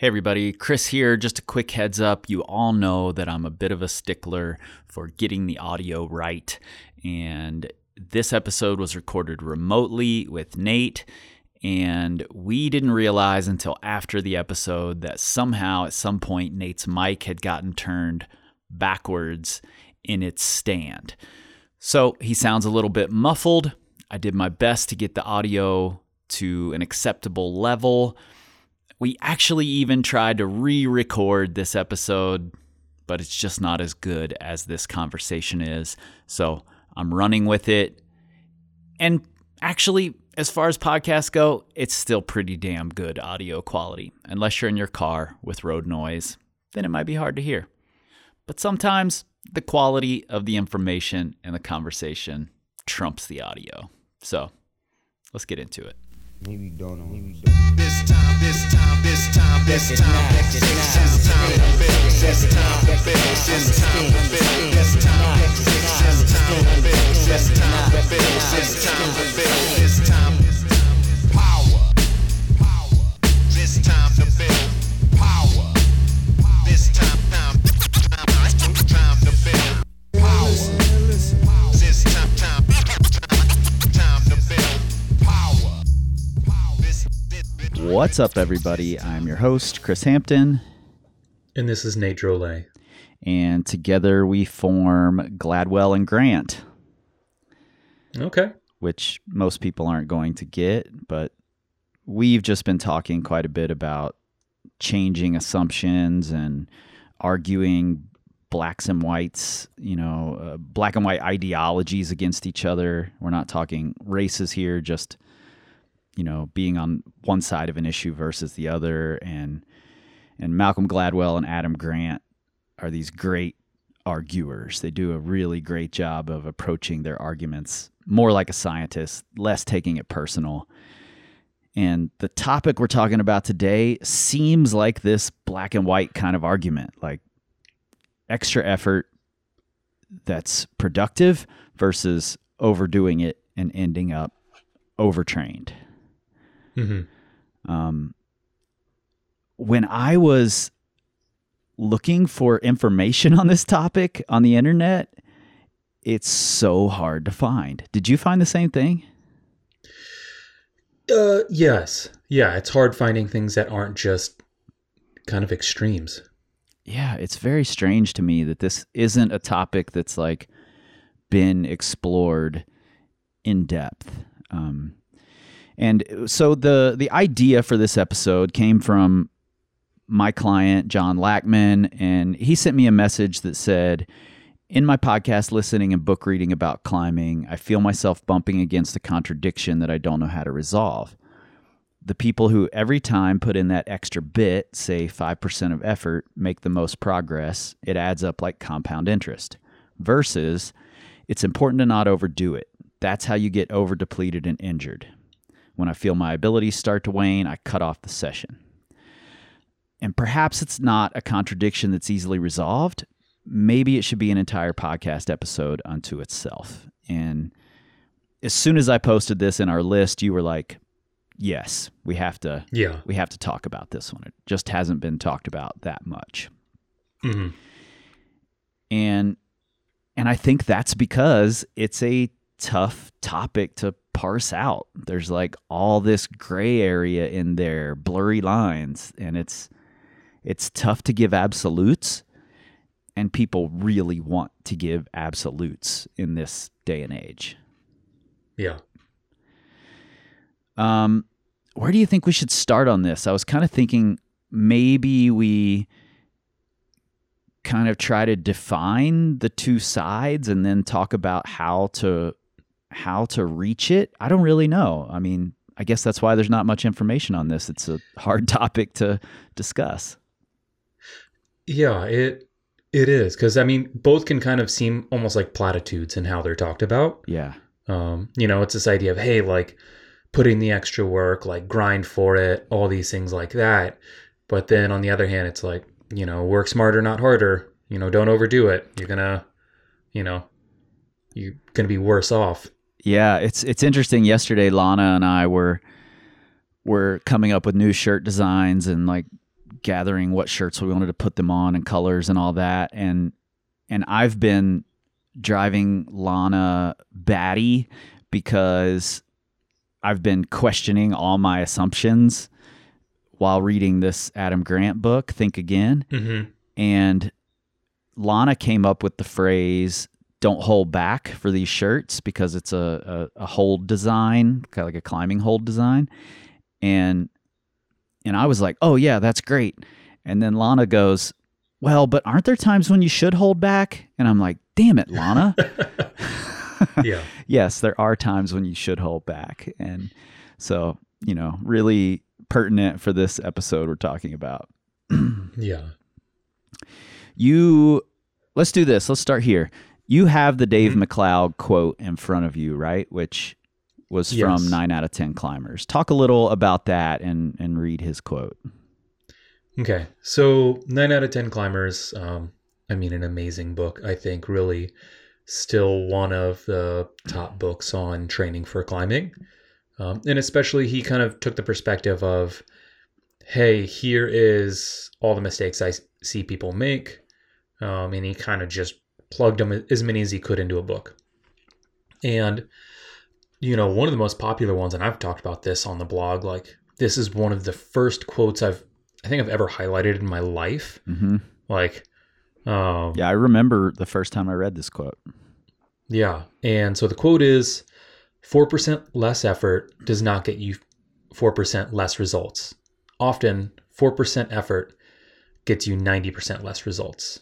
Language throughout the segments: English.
Hey, everybody, Kris here. Just a quick heads up. You all know that I'm a bit of a stickler for getting the audio right. And this episode was recorded remotely with Nate. And we didn't realize until after the episode that somehow, at some point, Nate's mic had gotten turned backwards in its stand. So he sounds a little bit muffled. I did my best to get the audio to an acceptable level we actually even tried to re record this episode, but it's just not as good as this conversation is. So I'm running with it. And actually, as far as podcasts go, it's still pretty damn good audio quality. Unless you're in your car with road noise, then it might be hard to hear. But sometimes the quality of the information and the conversation trumps the audio. So let's get into it. Maybe don't know. Maybe don't. This time, this time, this time, this time, this time, this time, this time, this time, this time, this time, this time, this time, this time, power, power, this time to build What's up, everybody? I'm your host, Kris Hampton. And this is Nate Drolet. And together we form Gladwell and Grant. Okay. Which most people aren't going to get, but we've just been talking quite a bit about changing assumptions and arguing blacks and whites, you know, uh, black and white ideologies against each other. We're not talking races here, just you know being on one side of an issue versus the other and and Malcolm Gladwell and Adam Grant are these great arguers. They do a really great job of approaching their arguments more like a scientist, less taking it personal. And the topic we're talking about today seems like this black and white kind of argument, like extra effort that's productive versus overdoing it and ending up overtrained. Mm-hmm. Um, when I was looking for information on this topic on the internet, it's so hard to find. Did you find the same thing? Uh, yes. Yeah, it's hard finding things that aren't just kind of extremes. Yeah, it's very strange to me that this isn't a topic that's like been explored in depth. Um, and so the the idea for this episode came from my client John Lackman and he sent me a message that said in my podcast listening and book reading about climbing, I feel myself bumping against a contradiction that I don't know how to resolve. The people who every time put in that extra bit, say 5% of effort, make the most progress, it adds up like compound interest. Versus, it's important to not overdo it. That's how you get over depleted and injured. When I feel my abilities start to wane, I cut off the session. And perhaps it's not a contradiction that's easily resolved. Maybe it should be an entire podcast episode unto itself. And as soon as I posted this in our list, you were like, "Yes, we have to. Yeah, we have to talk about this one. It just hasn't been talked about that much." Mm-hmm. And and I think that's because it's a tough topic to parse out. There's like all this gray area in there, blurry lines, and it's it's tough to give absolutes and people really want to give absolutes in this day and age. Yeah. Um where do you think we should start on this? I was kind of thinking maybe we kind of try to define the two sides and then talk about how to how to reach it, I don't really know. I mean, I guess that's why there's not much information on this. It's a hard topic to discuss. Yeah, it it is because I mean, both can kind of seem almost like platitudes in how they're talked about. Yeah. Um, you know, it's this idea of hey, like putting the extra work, like grind for it, all these things like that. But then on the other hand, it's like you know, work smarter, not harder. You know, don't overdo it. You're gonna, you know, you're gonna be worse off. Yeah, it's it's interesting. Yesterday, Lana and I were were coming up with new shirt designs and like gathering what shirts we wanted to put them on and colors and all that. And and I've been driving Lana batty because I've been questioning all my assumptions while reading this Adam Grant book, Think Again. Mm-hmm. And Lana came up with the phrase don't hold back for these shirts because it's a, a, a hold design, kind of like a climbing hold design. And and I was like, oh yeah, that's great. And then Lana goes, Well, but aren't there times when you should hold back? And I'm like, damn it, Lana. Yeah. yes, there are times when you should hold back. And so, you know, really pertinent for this episode we're talking about. Yeah. You let's do this. Let's start here. You have the Dave Mhm. MacLeod quote in front of you, right? Which was Yes. from nine out of ten climbers. Talk a little about that and and read his quote. Okay. So, nine out of 10 climbers, um, I mean, an amazing book. I think really still one of the top books on training for climbing. Um, and especially, he kind of took the perspective of, hey, here is all the mistakes I see people make. Um, and he kind of just plugged them as many as he could into a book. And, you know, one of the most popular ones, and I've talked about this on the blog, like, this is one of the first quotes I've, I think I've ever highlighted in my life. hmm Like, um, Yeah, I remember the first time I read this quote. Yeah. And so the quote is 4% less effort does not get you 4% less results. Often, 4% effort gets you 90% less results.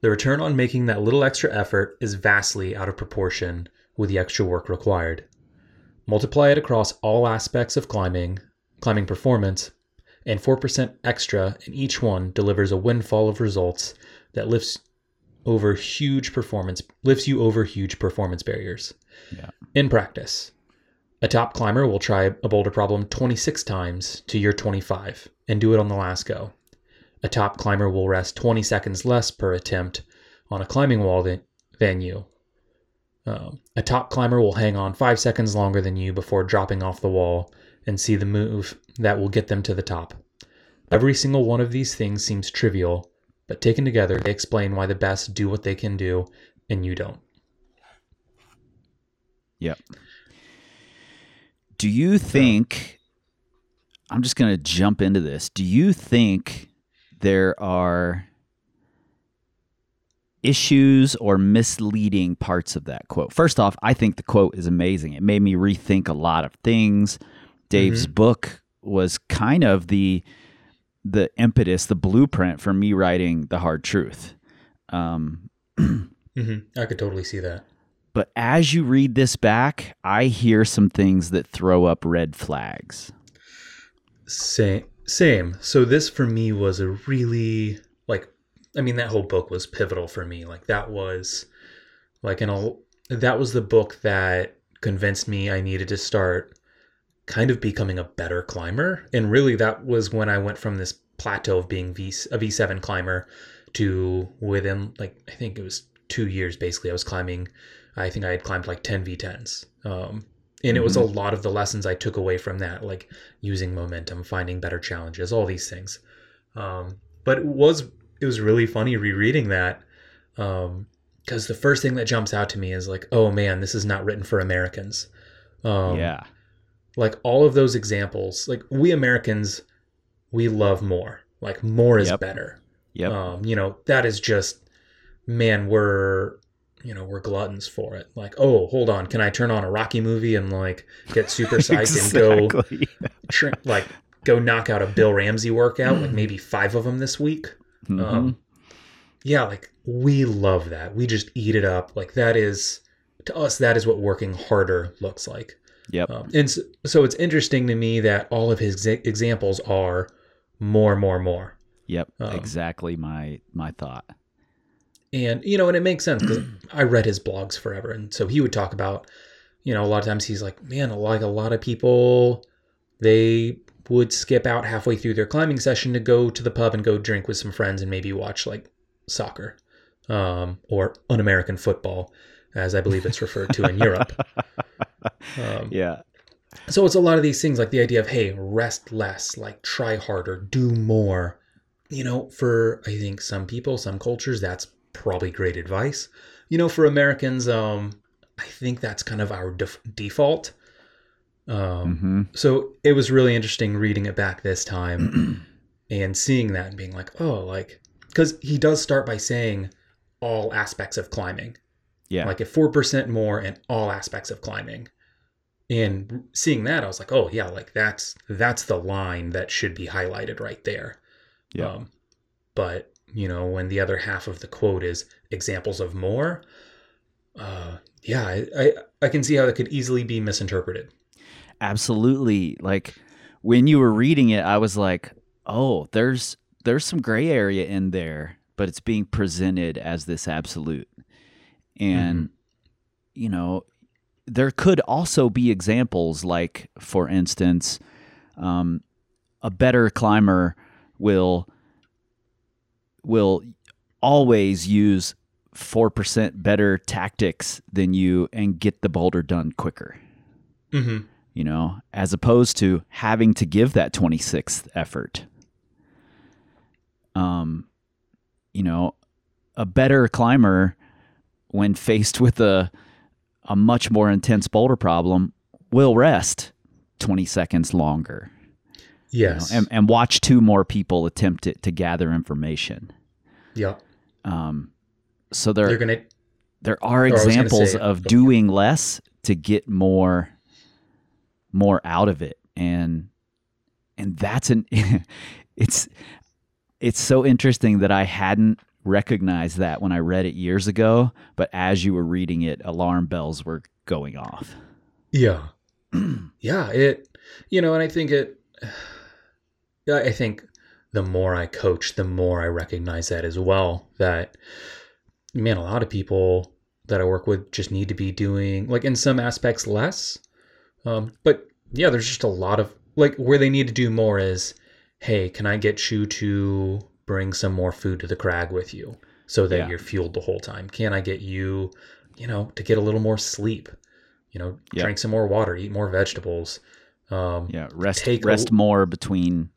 The return on making that little extra effort is vastly out of proportion with the extra work required. Multiply it across all aspects of climbing, climbing performance, and 4% extra in each one delivers a windfall of results that lifts over huge performance lifts you over huge performance barriers. Yeah. In practice, a top climber will try a boulder problem 26 times to your 25 and do it on the last go. A top climber will rest 20 seconds less per attempt on a climbing wall than, than you. Um, a top climber will hang on five seconds longer than you before dropping off the wall and see the move that will get them to the top. Every single one of these things seems trivial, but taken together, they explain why the best do what they can do and you don't. Yep. Do you think I'm just going to jump into this. Do you think there are issues or misleading parts of that quote? First off, I think the quote is amazing. It made me rethink a lot of things. Dave's book was kind of the the impetus, the blueprint for me writing the hard truth. Um, hmm I could totally see that. but as you read this back, I hear some things that throw up red flags. Same. Same. So this for me was a really like I mean that whole book was pivotal for me. Like that was like an all that was the book that convinced me I needed to start kind of becoming a better climber. And really that was when I went from this plateau of being V a V7 climber to within like I think it was 2 years basically I was climbing I think I had climbed like 10 V10s. Um and it was a lot of the lessons I took away from that, like using momentum, finding better challenges, all these things. Um, but it was it was really funny rereading that because the first thing that jumps out to me is like, oh man, this is not written for Americans. Um, yeah. like all of those examples, like we Americans, we love more. Like more is Yep. better. Yep. Um, you know, that is just, man, we're, you know, we're gluttons for it. Like, oh, hold on, can I turn on a Rocky movie and like get super psyched and go, tr- like, go knock out a Bill Ramsey workout, like maybe five of them this week? Mhm. Um, yeah, like we love that. We just eat it up. Like that is, to us, that is what working harder looks like. yep. Um, and so, so it's interesting to me that all of his exa- examples are more, more, more. Yep. um, exactly my my thought. And, you know, and it makes sense because I read his blogs forever. And so he would talk about, you know, a lot of times he's like, man, like a lot of people, they would skip out halfway through their climbing session to go to the pub and go drink with some friends and maybe watch like soccer um, or un American football, as I believe it's referred to in Europe. Um, Yeah. So it's a lot of these things like the idea of, hey, rest less, like try harder, do more. You know, for I think some people, some cultures, that's probably great advice. You know, for Americans, um, I think that's kind of our def- default. Um, hmm so it was really interesting reading it back this time and seeing that and being like, oh, like, because he does start by saying all aspects of climbing, Yeah. like at 4% more in all aspects of climbing. And seeing that, I was like, oh, yeah, like that's that's the line that should be highlighted right there. yeah. Um, but, you know, when the other half of the quote is examples of more, uh, yeah, I, I, I can see how that could easily be misinterpreted. absolutely. Like when you were reading it i was like oh there's there's some gray area in there but it's being presented as this absolute. And you know there could also be examples like for instance um, a better climber will will always use 4% better tactics than you and get the boulder done quicker Mm-hmm. you know, as opposed to having to give that 26th effort. Um, you know, a better climber when faced with a a much more intense boulder problem will rest 20 seconds longer you know, Yes. and, and watch two more people attempt it to gather information. yeah. Um, so there They're gonna there are I was gonna examples say- of doing less to get more more out of it and and that's an it's it's so interesting that I hadn't recognized that when I read it years ago but as you were reading it alarm bells were going off Yeah. yeah, it you know, and I think it yeah, I think the more I coach, the more I recognize that as well. That man, a lot of people that I work with just need to be doing like in some aspects less. Um, but yeah, there's just a lot of like where they need to do more is, hey, can I get you to bring some more food to the crag with you so that Yeah. you're fueled the whole time? Can I get you, you know, to get a little more sleep? You know, Yeah. drink some more water, eat more vegetables. Um, yeah rest Take a- rest more between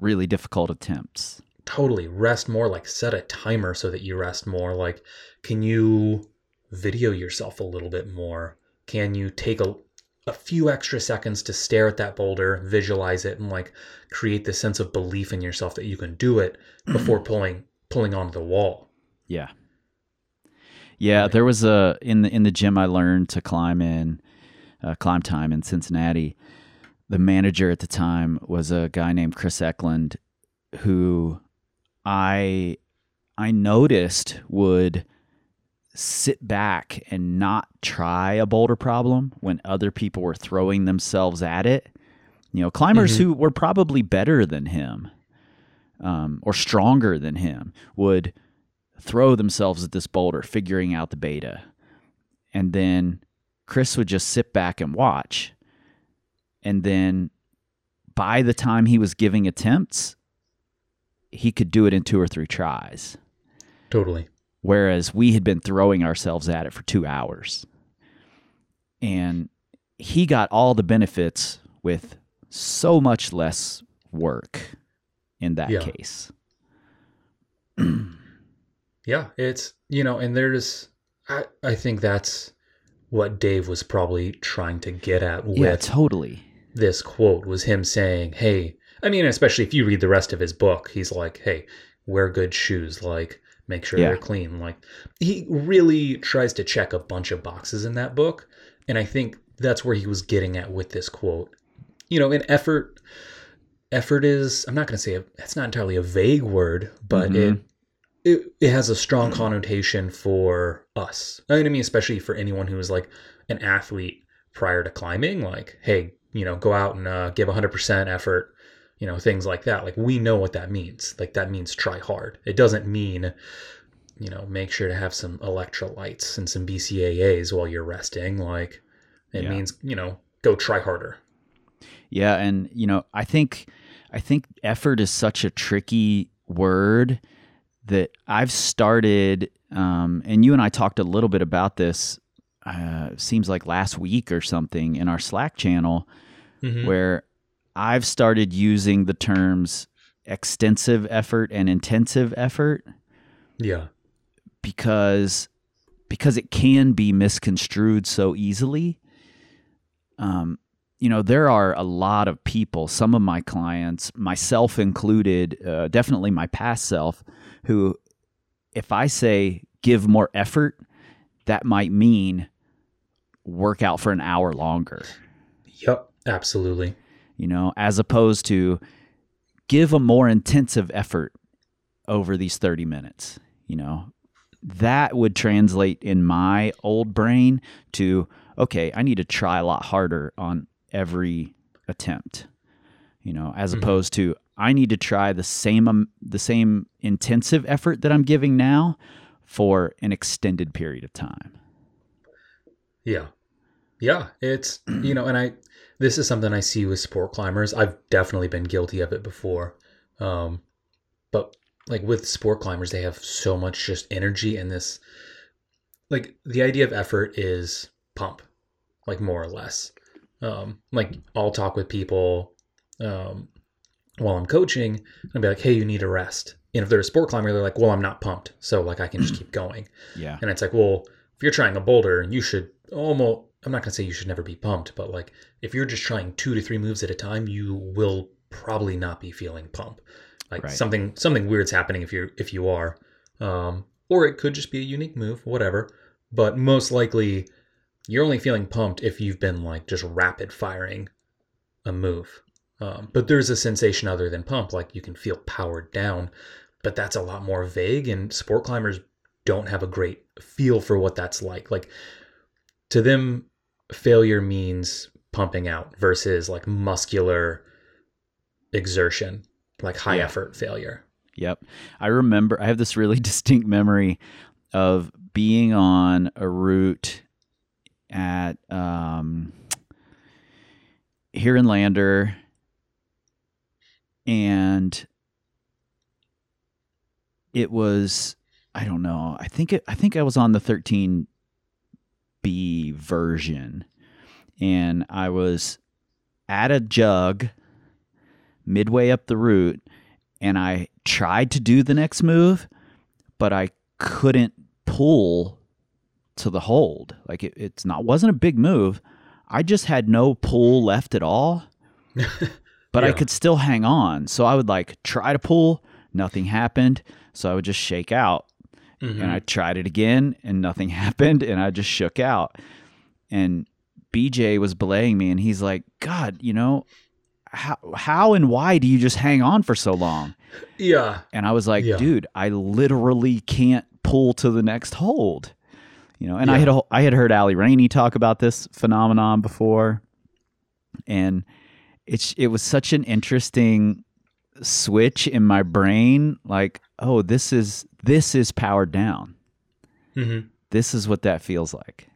really difficult attempts totally rest more like set a timer so that you rest more like can you video yourself a little bit more can you take a, a few extra seconds to stare at that boulder visualize it and like create the sense of belief in yourself that you can do it before pulling pulling onto the wall Yeah. Yeah, there was a in the in the gym I learned to climb in uh, climb time in Cincinnati. The manager at the time was a guy named Chris Eklund who I I noticed would sit back and not try a boulder problem when other people were throwing themselves at it. You know, climbers Mhm. who were probably better than him um, or stronger than him would throw themselves at this boulder, figuring out the beta. And then Chris would just sit back and watch. And then by the time he was giving attempts, he could do it in two or three tries. totally Whereas we had been throwing ourselves at it for two hours. And he got all the benefits with so much less work in that Yeah. case. yeah it's you know and there's i i think that's what dave was probably trying to get at with Yeah, totally. This quote was him saying, "Hey, I mean, especially if you read the rest of his book, he's like, "Hey, wear good shoes, like make sure Yeah. they're clean." Like he really tries to check a bunch of boxes in that book, and I think that's where he was getting at with this quote. You know, an effort effort is I'm not going to say a, it's not entirely a vague word, but Mhm. it it, it has a strong connotation for us. I mean, especially for anyone who is like an athlete prior to climbing, like, hey, you know, go out and uh, give 100% effort, you know, things like that. Like, we know what that means. Like, that means try hard. It doesn't mean, you know, make sure to have some electrolytes and some BCAAs while you're resting. Like, it Yeah. means, you know, go try harder. Yeah, and you know, I think I think effort is such a tricky word that I've started, um, and you and I talked a little bit about this. Uh, seems like last week or something in our Slack channel, Mhm. where I've started using the terms extensive effort and intensive effort yeah. because because it can be misconstrued so easily. Um, you know, there are a lot of people, some of my clients, myself included, uh, definitely my past self, who, if I say give more effort, that might mean work out for an hour longer, Yep. Absolutely. you know, as opposed to give a more intensive effort over these 30 minutes, you know. That would translate in my old brain to okay, I need to try a lot harder on every attempt. You know, as Mhm. opposed to I need to try the same um, the same intensive effort that I'm giving now for an extended period of time. Yeah. Yeah. It's, you know, and I, this is something I see with sport climbers. I've definitely been guilty of it before. Um, but like with sport climbers, they have so much just energy and this, like the idea of effort is pump, like more or less. Um, like I'll talk with people, um, while I'm coaching and be like, Hey, you need a rest. And if they're a sport climber, they're like, well, I'm not pumped. So like I can just keep going. Yeah. And it's like, well, if you're trying a boulder, you should almost, I'm not going to say you should never be pumped, but like if you're just trying two to three moves at a time, you will probably not be feeling pump. Like Right. something, something weird's happening if you're, if you are. Um, or it could just be a unique move, whatever. But most likely you're only feeling pumped if you've been like just rapid firing a move. Um, but there's a sensation other than pump, like you can feel powered down, but that's a lot more vague. And sport climbers don't have a great feel for what that's like. Like to them, failure means pumping out versus like muscular exertion, like high Yeah. effort failure. Yep. I remember I have this really distinct memory of being on a route at um here in Lander and it was I don't know. I think it I think I was on the 13B version and I was at a jug midway up the route and I tried to do the next move, but I couldn't pull to the hold. Like it, it's not wasn't a big move. I just had no pull left at all, but I could still hang on. So I would like try to pull, nothing happened. So I would just shake out. Mhm. And I tried it again and nothing happened and I just shook out. And BJ was belaying me and he's like, God, you know, how how and why do you just hang on for so long? yeah. And I was like, Yeah. dude, I literally can't pull to the next hold. You know, and I had I had heard Alli Rainey talk about this phenomenon before, and it's it was such an interesting switch in my brain. Like, oh, this is this is powered down. hmm This is what that feels like.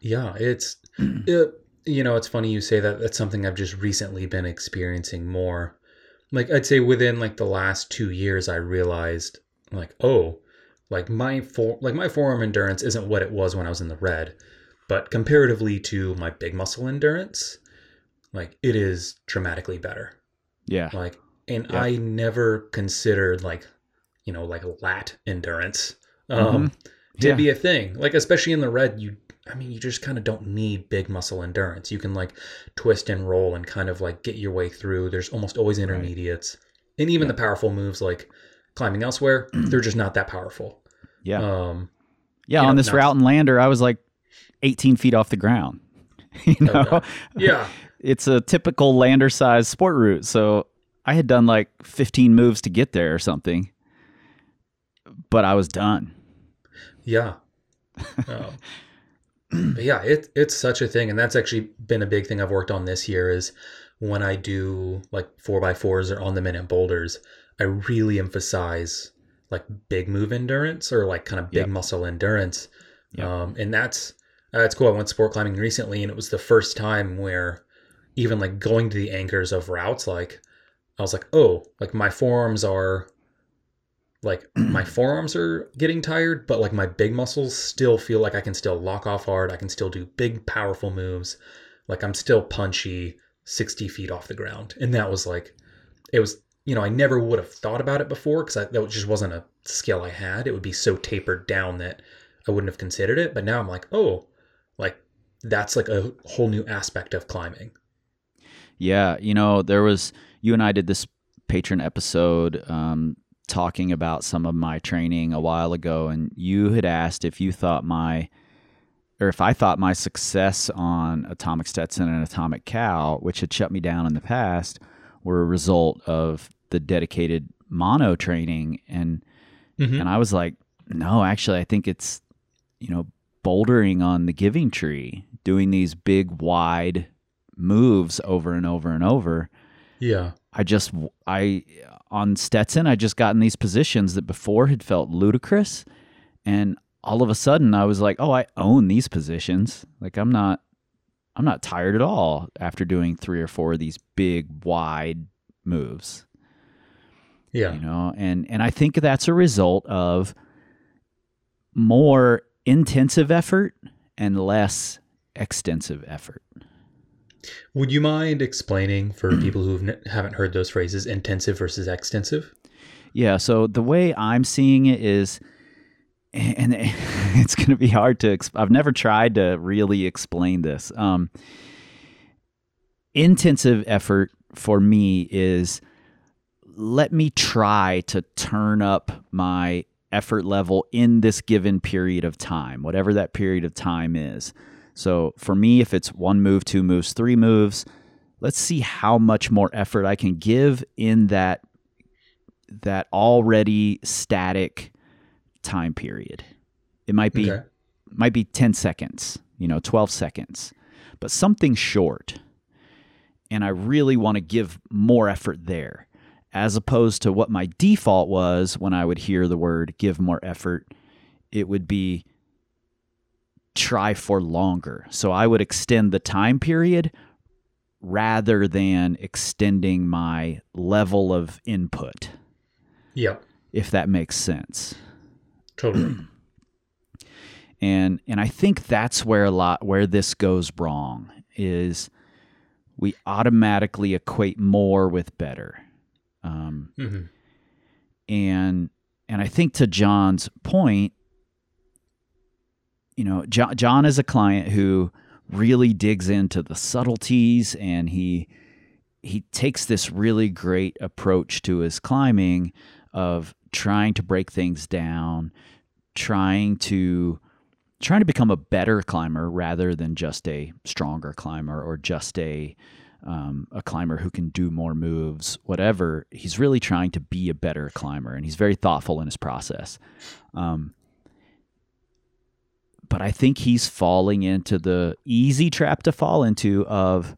Yeah, it's it, you know, it's funny you say that. That's something I've just recently been experiencing more. Like I'd say within like the last 2 years I realized like, oh, like my for like my forearm endurance isn't what it was when I was in the red, but comparatively to my big muscle endurance, like it is dramatically better. Yeah, Like and Yeah. I never considered like, you know, like lat endurance. Um to Yeah. be a thing. Like especially in the red, you I mean you just kind of don't need big muscle endurance. You can like twist and roll and kind of like get your way through. There's almost always intermediates. And even Yeah. the powerful moves like climbing elsewhere, they're just not that powerful. yeah, Um yeah. On know, this not- route and Lander, I was like 18 feet off the ground. you know, yeah. it's a typical lander size sport route. So I had done like 15 moves to get there or something, but I was done. Yeah. Um, but yeah, it it's such a thing, and that's actually been a big thing I've worked on this year. Is when I do like four by fours or on the minute boulders, I really emphasize like big move endurance or like kind of big Yep. muscle endurance. Yep. Um, and that's that's cool. I went sport climbing recently, and it was the first time where even like going to the anchors of routes, like I was like, oh, like my forearms are like my forearms are getting tired, but like my big muscles still feel like I can still lock off hard. I can still do big, powerful moves. like I'm still punchy 60 feet off the ground. And that was like, it was, you know, I never would have thought about it before because that just wasn't a skill I had. It would be so tapered down that I wouldn't have considered it. But now I'm like, oh, like that's like a whole new aspect of climbing. Yeah. You know, there was, you and I did this patron episode um, talking about some of my training a while ago, and you had asked if you thought my, or if I thought my success on Atomic Stetson and Atomic Cow, which had shut me down in the past, were a result of the dedicated mono training. And mm-hmm. and I was like, no, actually, I think it's, you know, bouldering on the giving tree, doing these big, wide moves over and over and over. Yeah. I just, I, on Stetson, I just got in these positions that before had felt ludicrous. And all of a sudden I was like, oh, I own these positions. Like I'm not I'm not tired at all after doing three or four of these big wide moves. Yeah. You know, and and I think that's a result of more intensive effort and less extensive effort. Would you mind explaining for people who haven't heard those phrases intensive versus extensive? Yeah, so the way I'm seeing it is and it's going to be hard to. Exp- I've never tried to really explain this. Um, intensive effort for me is let me try to turn up my effort level in this given period of time, whatever that period of time is. So for me, if it's one move, two moves, three moves, let's see how much more effort I can give in that that already static time period. It might be okay. might be 10 seconds, you know, 12 seconds, but something short. And I really want to give more effort there as opposed to what my default was when I would hear the word give more effort. It would be try for longer. So I would extend the time period rather than extending my level of input. Yep. If that makes sense. Totally. and and I think that's where a lot where this goes wrong is we automatically equate more with better. Um, mm-hmm. And and I think to John's point, you know, John, John is a client who really digs into the subtleties and he he takes this really great approach to his climbing of trying to break things down, trying to trying to become a better climber rather than just a stronger climber or just a um, a climber who can do more moves, whatever. He's really trying to be a better climber, and he's very thoughtful in his process. Um, but I think he's falling into the easy trap to fall into of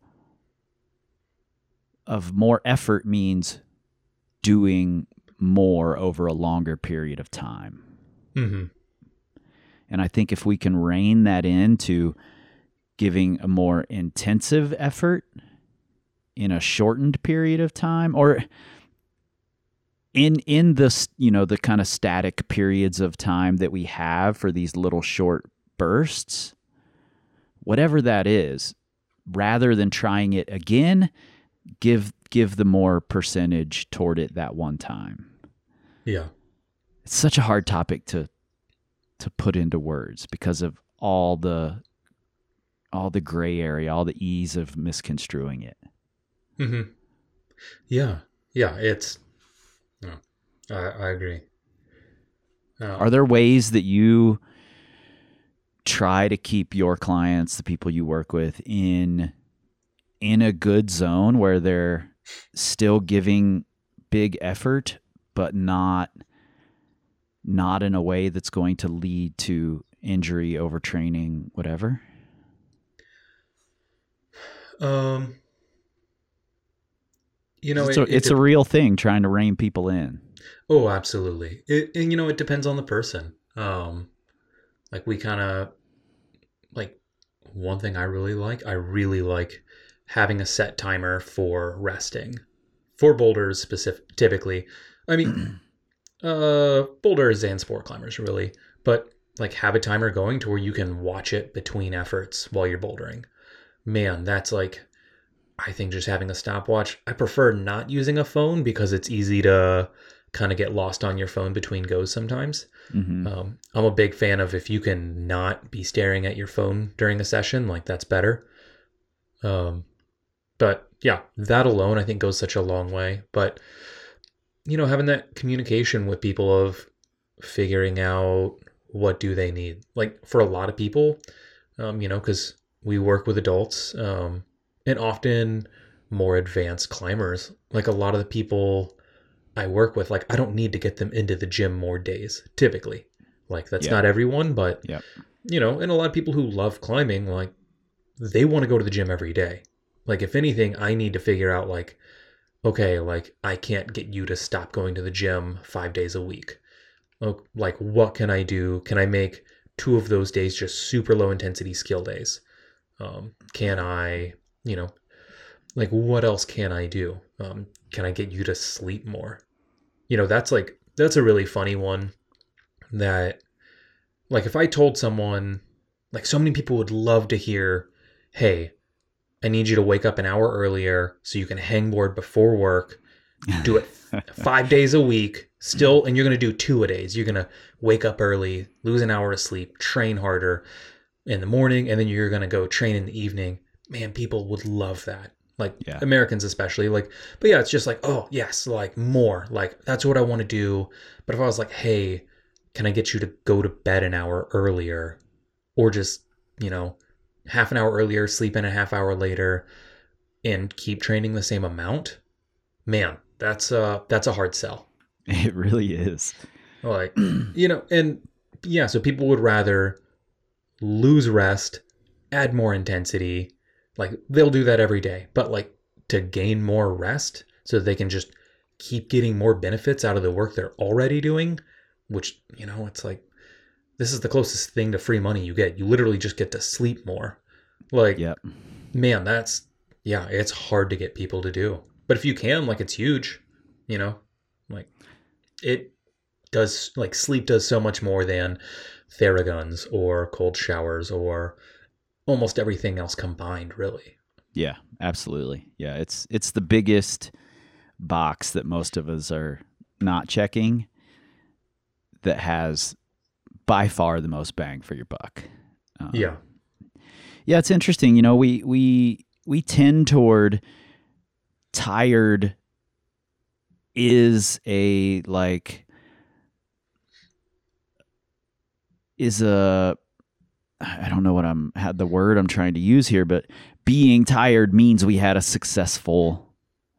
of more effort means doing more over a longer period of time. Mm-hmm. And I think if we can rein that into giving a more intensive effort in a shortened period of time or in in the you know the kind of static periods of time that we have for these little short bursts whatever that is rather than trying it again give give the more percentage toward it that one time yeah it's such a hard topic to to put into words because of all the all the gray area, all the ease of misconstruing it. Mm-hmm. Yeah, yeah, it's. No, I, I agree. Uh, Are there ways that you try to keep your clients, the people you work with, in in a good zone where they're still giving big effort, but not not in a way that's going to lead to injury, overtraining, whatever? Um, you know, it's, it, a, it's it, a real thing trying to rein people in. Oh, absolutely. It, and you know, it depends on the person. Um, like we kind of like one thing I really like. I really like having a set timer for resting for boulders specific typically. I mean, uh, boulders and sport climbers really, but like have a timer going to where you can watch it between efforts while you're bouldering. man, that's like, I think just having a stopwatch. I prefer not using a phone because it's easy to kind of get lost on your phone between goes sometimes. Mm-hmm. Um, I'm a big fan of if you can not be staring at your phone during a session, like that's better. Um, but yeah, that alone I think goes such a long way. But you know, having that communication with people of figuring out what do they need, like for a lot of people, um, you know, because we work with adults, um, and often more advanced climbers. Like a lot of the people I work with, like I don't need to get them into the gym more days, typically. Like that's Yeah. not everyone, but Yep. you know, and a lot of people who love climbing, like they want to go to the gym every day. Like if anything, I need to figure out like, okay, like I can't get you to stop going to the gym five days a week. Oh, Like what can I do? Can I make two of those days just super low intensity skill days? Um, can I, you know, like what else can I do? Um, can I get you to sleep more? You know, that's like that's a really funny one that like if I told someone like so many people would love to hear, "Hey, I need you to wake up an hour earlier so you can hangboard before work. Do it 5 days a week still and you're going to do two a days. You're going to wake up early, lose an hour of sleep, train harder in the morning and then you're going to go train in the evening." Man, people would love that. Like Yeah. Americans especially like but yeah, it's just like, "Oh, yes, like more. Like that's what I want to do." But if I was like, "Hey, can I get you to go to bed an hour earlier or just, you know, half an hour earlier, sleep in a half hour later and keep training the same amount?" Man, that's uh that's a hard sell. It really is. Like, you know, and yeah, so people would rather lose rest, add more intensity. Like they'll do that every day, but like to gain more rest so they can just keep getting more benefits out of the work they're already doing, which, you know, it's like this is the closest thing to free money you get. You literally just get to sleep more. Like, Yep. man, that's yeah, it's hard to get people to do. But if you can, like it's huge, you know? Like it does like sleep does so much more than theraguns or cold showers or almost everything else combined, really. Yeah, absolutely. Yeah, it's it's the biggest box that most of us are not checking that has by far the most bang for your buck. Um, Yeah. Yeah, it's interesting. You know, we we we tend toward tired is a like is a I don't know what I'm had the word I'm trying to use here, but being tired means we had a successful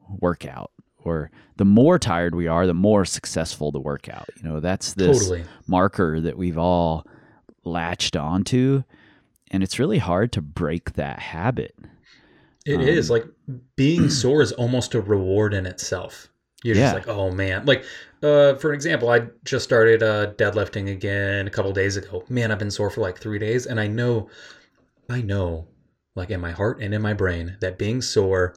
workout. Or the more tired we are, the more successful the workout. You know, that's this Totally. marker that we've all latched onto. And it's really hard to break that habit. It is Um, like being sore is almost a reward in itself. You're Yeah. just like, oh man. Like, uh, for an example, I just started uh, deadlifting again a couple days ago. Man, I've been sore for like three days, and I know, I know, like in my heart and in my brain, that being sore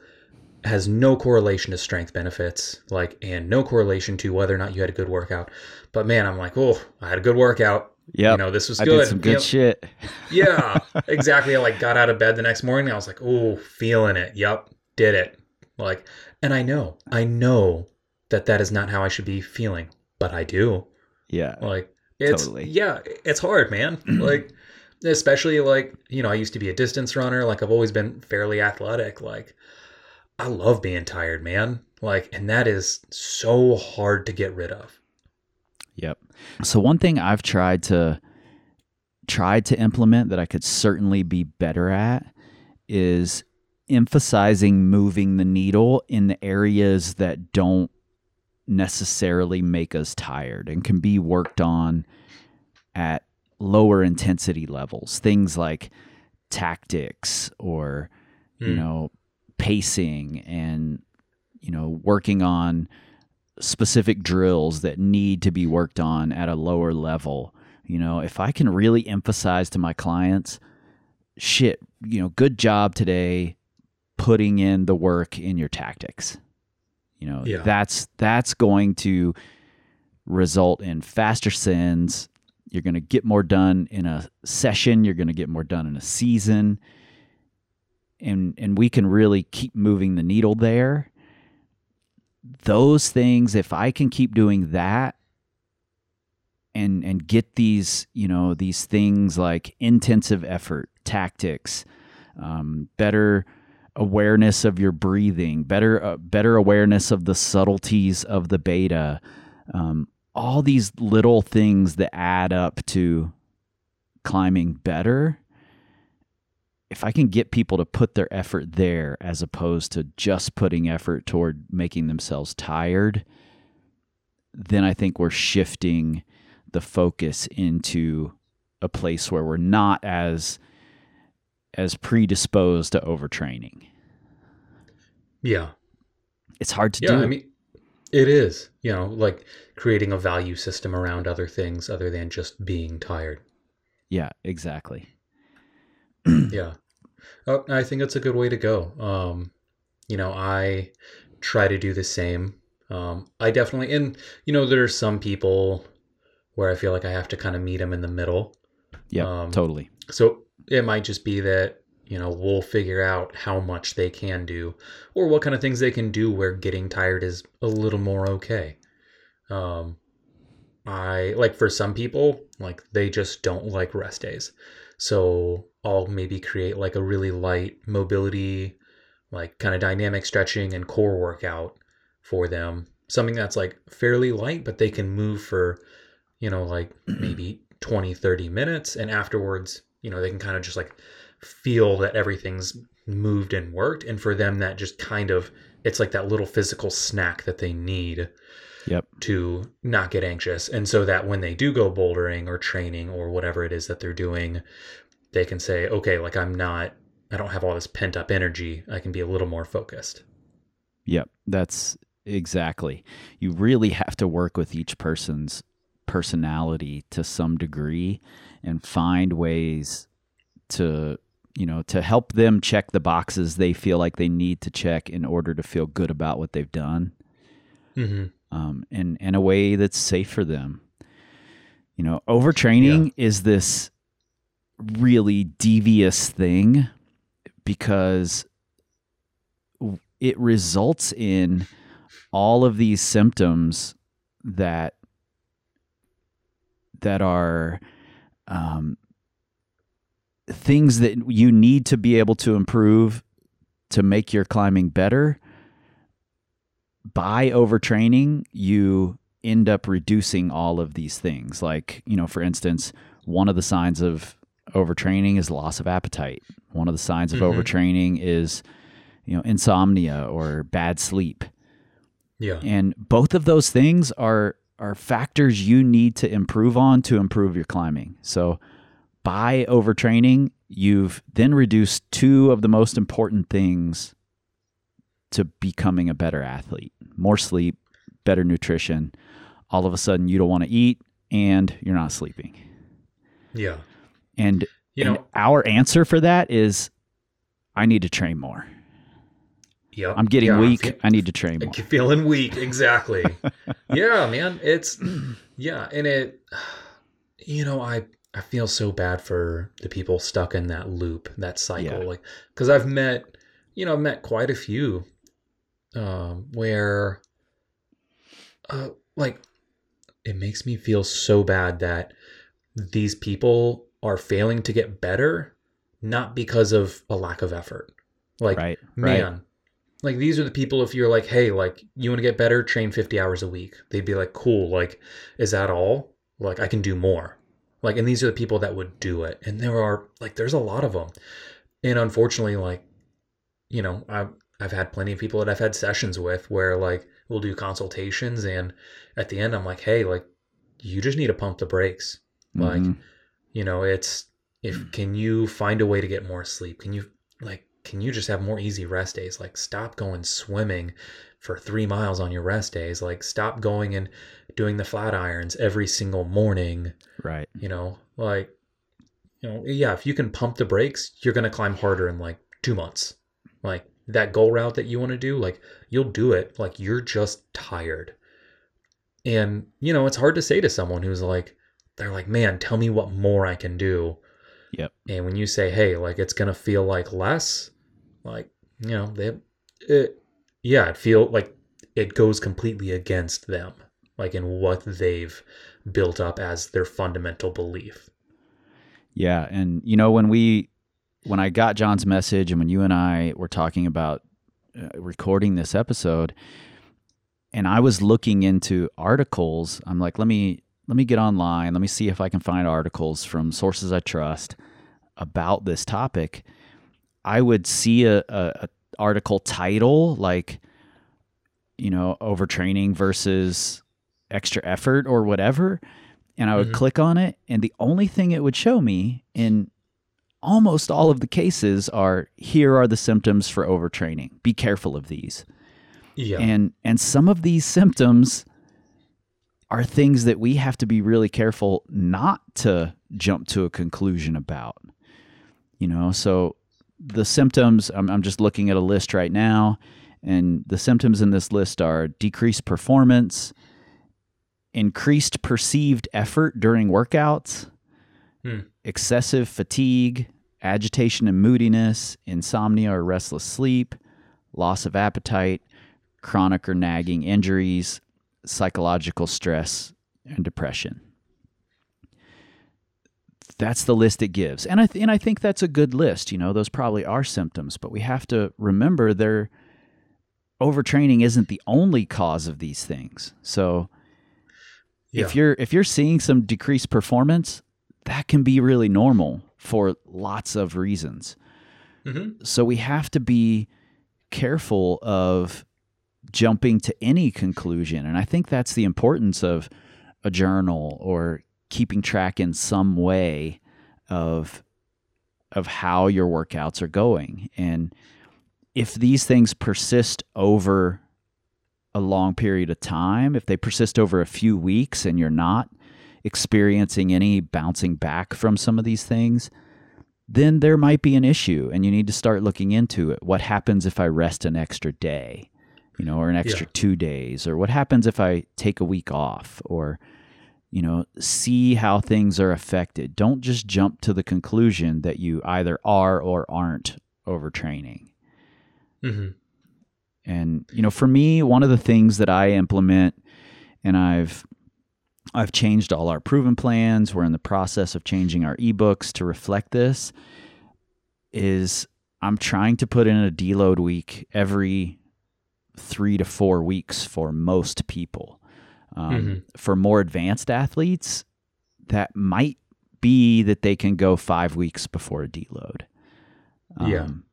has no correlation to strength benefits, like, and no correlation to whether or not you had a good workout. But man, I'm like, oh, I had a good workout. Yeah. You know, this was I good. did some good know, shit. yeah, exactly. I like got out of bed the next morning. I was like, oh, feeling it. Yep, did it. Like, and I know, I know that that is not how I should be feeling, but I do. Yeah. Like, it's Totally. yeah, it's hard, man. like, especially like you know, I used to be a distance runner. Like, I've always been fairly athletic. Like, I love being tired, man. Like, and that is so hard to get rid of. Yep. So one thing I've tried to tried to implement that I could certainly be better at is emphasizing moving the needle in the areas that don't necessarily make us tired and can be worked on at lower intensity levels. Things like tactics or you Hmm. know pacing and you know working on specific drills that need to be worked on at a lower level. You know, if I can really emphasize to my clients, shit, you know, good job today putting in the work in your tactics. You know, Yeah. that's that's going to result in faster sends. You're going to get more done in a session, you're going to get more done in a season. and and we can really keep moving the needle there those things if i can keep doing that and and get these you know these things like intensive effort tactics um, better awareness of your breathing better uh, better awareness of the subtleties of the beta um, all these little things that add up to climbing better. If I can get people to put their effort there as opposed to just putting effort toward making themselves tired, then I think we're shifting the focus into a place where we're not as as predisposed to overtraining. Yeah. It's hard to yeah, do. I mean it is, you know, like creating a value system around other things other than just being tired. yeah, exactly. yeah. Oh, I think that's a good way to go. Um, you know, I try to do the same. Um, I definitely, and you know, there's some people where I feel like I have to kind of meet them in the middle. Yeah, Um, totally. So it might just be that, you know, we'll figure out how much they can do or what kind of things they can do where getting tired is a little more okay. Um, I like for some people, like they just don't like rest days. So I'll maybe create like a really light mobility, like kind of dynamic stretching and core workout for them. Something that's like fairly light, but they can move for, you know, like maybe 20, 30 minutes. And afterwards, you know, they can kind of just like feel that everything's moved and worked. And for them, that just kind of, it's like that little physical snack that they need Yep. to not get anxious. And so that when they do go bouldering or training or whatever it is that they're doing, they can say, okay, like I'm not, I don't have all this pent up energy. I can be a little more focused. Yep, that's exactly. You really have to work with each person's personality to some degree and find ways to, you know, to help them check the boxes they feel like they need to check in order to feel good about what they've done Mm-hmm. um, in, in a way that's safe for them. You know, overtraining is this really devious thing because it results in all of these symptoms that that are um, things that you need to be able to improve to make your climbing better by overtraining you end up reducing all of these things like you know for instance one of the signs of overtraining is loss of appetite one of the signs of Mhm. overtraining is you know insomnia or bad sleep Yeah. and both of those things are are factors you need to improve on to improve your climbing. So by overtraining you've then reduced two of the most important things to becoming a better athlete. More sleep better nutrition. All of a sudden you don't want to eat and you're not sleeping. Yeah. and You and know, our answer for that is i need to train more yeah. i'm getting yeah, weak fe- i need to train more feeling weak. Exactly. yeah, man. It's, yeah. And it, you know, I, I feel so bad for the people stuck in that loop, that cycle. Yeah. Like, cause I've met, you know, I've met quite a few, um, where, uh, like, it makes me feel so bad that these people are failing to get better, not because of a lack of effort. Like, right right man, like these are the people, if you're like, hey, like, you want to get better, train 50 hours a week, they'd be like, cool. Like, is that all? Like, I can do more. Like, and these are the people that would do it. And there are, like, there's a lot of them. And unfortunately, like, you know, I've, I've had plenty of people that I've had sessions with where, like, we'll do consultations. And at the end, I'm like, hey, like, you just need to pump the brakes. Like, Mhm. you know, it's, if, can you find a way to get more sleep? Can you, like, can you just have more easy rest days? Like, stop going swimming for three miles on your rest days. Like, stop going and doing the Flatirons every single morning. right You know, like, you know, yeah, if you can pump the brakes, you're going to climb harder in like two months. Like, that goal route that you want to do, like, you'll do it. Like, you're just tired. And, you know, it's hard to say to someone who's like, they're like, man, tell me what more I can do. Yep. And when you say, hey, like, it's going to feel like less, like you know they it yeah it feel like it goes completely against them like in what they've built up as their fundamental belief Yeah, and you know when we when I got John's message and when you and I were talking about uh, recording this episode and I was looking into articles, I'm like let me let me get online, let me see if I can find articles from sources I trust about this topic. I would see a, a, a article title like you know overtraining versus extra effort or whatever and I would Mhm. click on it, and the only thing it would show me in almost all of the cases are here are the symptoms for overtraining. Be careful of these. yeah And and some of these symptoms are things that we have to be really careful not to jump to a conclusion about. You know, so the symptoms, I'm, I'm just looking at a list right now, and the symptoms in this list are decreased performance, increased perceived effort during workouts, Hmm. excessive fatigue, agitation and moodiness, insomnia or restless sleep, loss of appetite, chronic or nagging injuries, psychological stress, and depression. That's the list it gives. And I th- and I think that's a good list, you know, those probably are symptoms, but we have to remember they're overtraining isn't the only cause of these things. So if you're if you're seeing some decreased performance, that can be really normal for lots of reasons. Mhm. So we have to be careful of jumping to any conclusion. And I think that's the importance of a journal or keeping track in some way of of how your workouts are going. And if these things persist over a long period of time, if they persist over a few weeks and you're not experiencing any bouncing back from some of these things, then there might be an issue and you need to start looking into it. What happens if I rest an extra day, you know, or an extra Yeah. two days? Or what happens if I take a week off? Or, you know, see how things are affected. Don't just jump to the conclusion that you either are or aren't overtraining. Mhm. And you know, for me, one of the things that I implement, and I've I've changed all our proven plans. We're in the process of changing our ebooks to reflect this. Is I'm trying to put in a deload week every three to four weeks for most people. Um, Mhm. For more advanced athletes, that might be that they can go five weeks before a deload. Yeah. Um,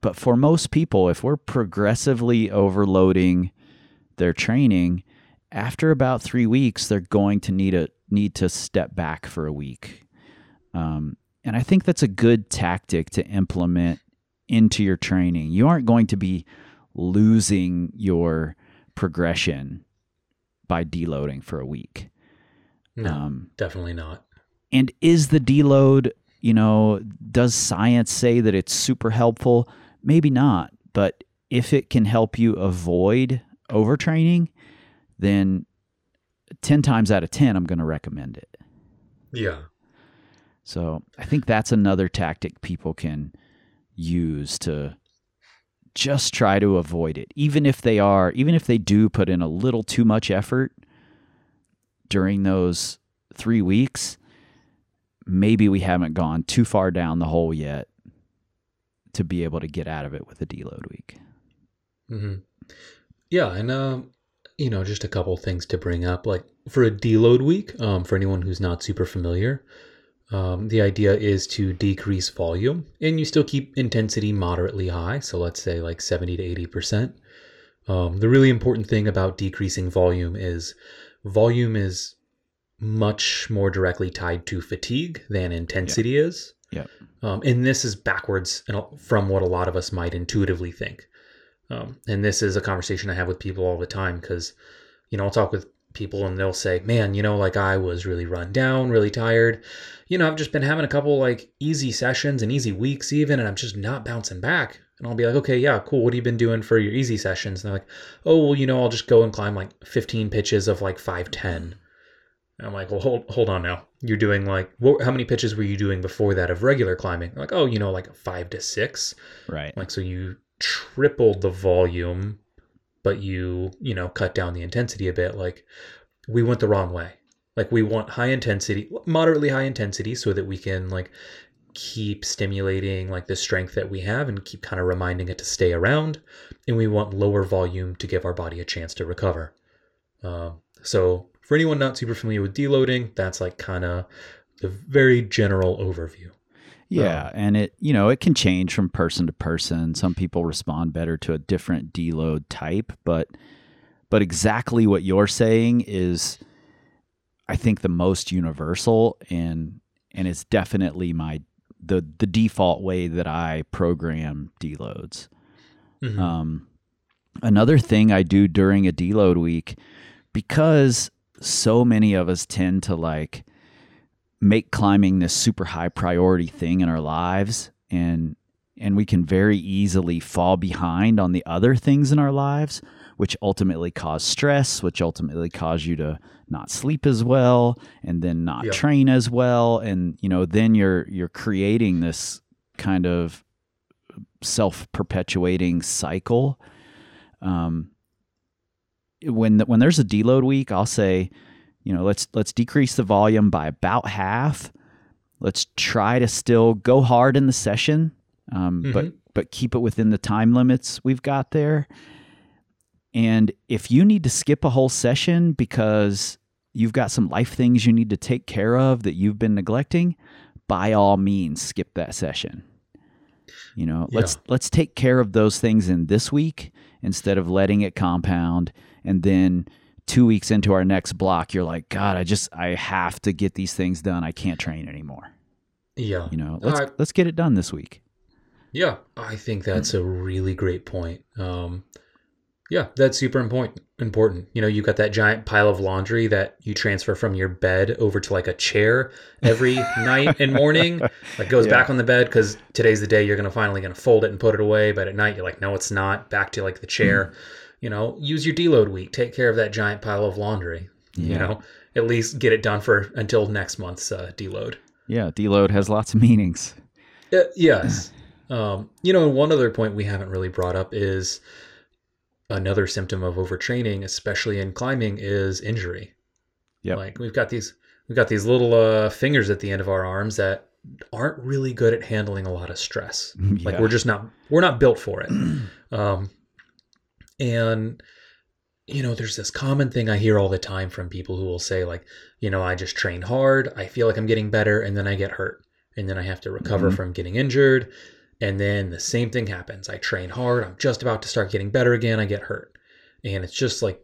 but for most people, if we're progressively overloading their training, after about three weeks, they're going to need a need to step back for a week. Um, and I think that's a good tactic to implement into your training. You aren't going to be losing your progression by deloading for a week. No, Um, definitely not. and is the deload, you know, does science say that it's super helpful? Maybe not. But if it can help you avoid overtraining, then 10 times out of 10, I'm going to recommend it. Yeah. So I think that's another tactic people can use to just try to avoid it. Even if they are, even if they do put in a little too much effort during those three weeks, maybe we haven't gone too far down the hole yet to be able to get out of it with a deload week. hmm Yeah, and um, you know, just a couple things to bring up. Like for a deload week, um, for anyone who's not super familiar, um, the idea is to decrease volume, and you still keep intensity moderately high. So let's say like seventy to eighty percent. Um, the really important thing about decreasing volume is volume is much more directly tied to fatigue than intensity is. Yep. Um, and this is backwards from what a lot of us might intuitively think. Um, and this is a conversation I have with people all the time because, you know, I'll talk with people and they'll say, man, you know, like I was really run down, really tired. You know, I've just been having a couple like easy sessions and easy weeks even, and I'm just not bouncing back. And I'll be like, okay, yeah, cool. What have you been doing for your easy sessions? And they're like, oh, well, you know, I'll just go and climb like 15 pitches of like 510. And I'm like, well, hold hold on now. You're doing like, what, how many pitches were you doing before that of regular climbing? Like, oh, you know, like five to six. Right. Like, so you tripled the volume, but you, you know, cut down the intensity a bit. Like, we went the wrong way. Like, we want high intensity, moderately high intensity, so that we can like keep stimulating like the strength that we have and keep kind of reminding it to stay around. And we want lower volume to give our body a chance to recover. Uh, so, for anyone not super familiar with deloading, that's like kind of the very general overview. Yeah, and it you know it can change from person to person. Some people respond better to a different deload type, but but exactly what you're saying is, I think the most universal and and it's definitely my the the default way that I program deloads. Mhm. Um, another thing I do during a deload week, because so many of us tend to like make climbing this super high priority thing in our lives, and and we can very easily fall behind on the other things in our lives, which ultimately cause stress, which ultimately cause you to not sleep as well, and then not Yeah. train as well, and you know then you're you're creating this kind of self perpetuating cycle. Um, when when there's a deload week, I'll say, you know, let's let's decrease the volume by about half. Let's try to still go hard in the session, um, but Mhm. but keep it within the time limits we've got there. And if you need to skip a whole session because you've got some life things you need to take care of that you've been neglecting, by all means skip that session. You know, let's let's take care of those things in this week instead of letting it compound and then 2 weeks into our next block you're like, god, I just I have to get these things done. I can't train anymore. Yeah. You know, let's I- let's get it done this week. Yeah, I think that's a really great point. Um, yeah, that's super important. Important. You know, you got that giant pile of laundry that you transfer from your bed over to like a chair every night and morning. Like goes Yeah. back on the bed because today's the day you're gonna finally gonna fold it and put it away. But at night you're like, no, it's not. Back to like the chair. You know, use your deload week. Take care of that giant pile of laundry. You know, at least get it done for until next month's uh, deload. Yeah, deload has lots of meanings. Uh, yes. Um, you know, and one other point we haven't really brought up is another symptom of overtraining, especially in climbing, is injury. Yeah. Like we've got these we've got these little uh, fingers at the end of our arms that aren't really good at handling a lot of stress. Like we're just not we're not built for it. Um, and you know, there's this common thing I hear all the time from people who will say like, you know, I just train hard, I feel like I'm getting better, and then I get hurt, and then I have to recover Mhm. from getting injured, and then the same thing happens. I train hard, I'm just about to start getting better again, I get hurt, and it's just like,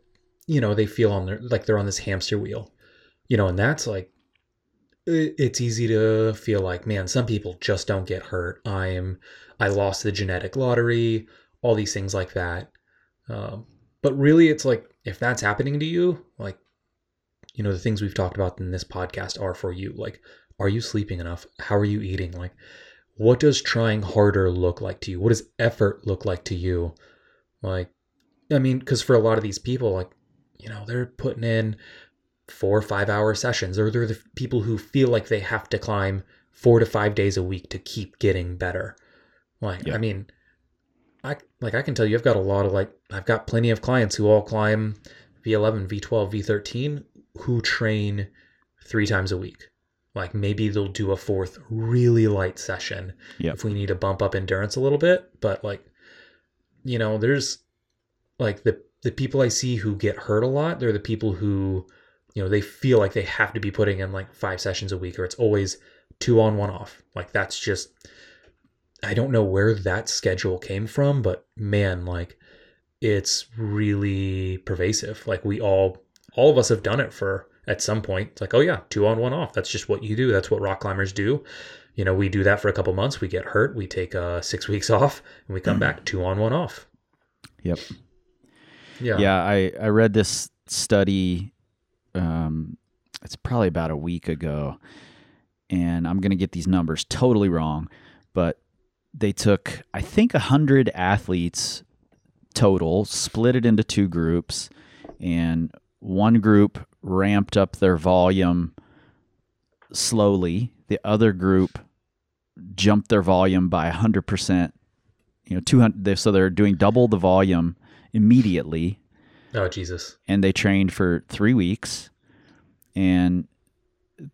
you know, they feel on their like they're on this hamster wheel, you know, and that's like it's easy to feel like man some people just don't get hurt. I'm i lost the genetic lottery all these things like that um, but really it's like if that's happening to you like you know the things we've talked about in this podcast are for you. Like are you sleeping enough? How are you eating? Like what does trying harder look like to you? What does effort look like to you? Like i mean because for a lot of these people like you know they're putting in four or five hour sessions. Or they're the people who feel like they have to climb four to five days a week to keep getting better. Like Yeah. i mean i like i can tell you i've got a lot of like i've got plenty of clients who all climb v11 v12 v13 who train three times a week like maybe they'll do a fourth really light session Yep. if we need to bump up endurance a little bit but like you know there's like the the people i see who get hurt a lot they're the people who you know they feel like they have to be putting in like five sessions a week or it's always two on one off like that's just i don't know where that schedule came from but man like it's really pervasive. Like we all all of us have done it for at some point. It's like oh yeah two on one off. That's just what you do. That's what rock climbers do. You know we do that for a couple months. We get hurt. We take uh six weeks off and we come back two on one off. Yep. yeah. Yeah, I, I read this study. Um, it's probably about a week ago, and I'm going to get these numbers totally wrong, but they took, I think, 100 athletes total, split it into two groups, and one group ramped up their volume slowly. The other group jumped their volume by 100%. You know, 200 so they're doing double the volume immediately Oh Jesus. and they trained for 3 weeks. And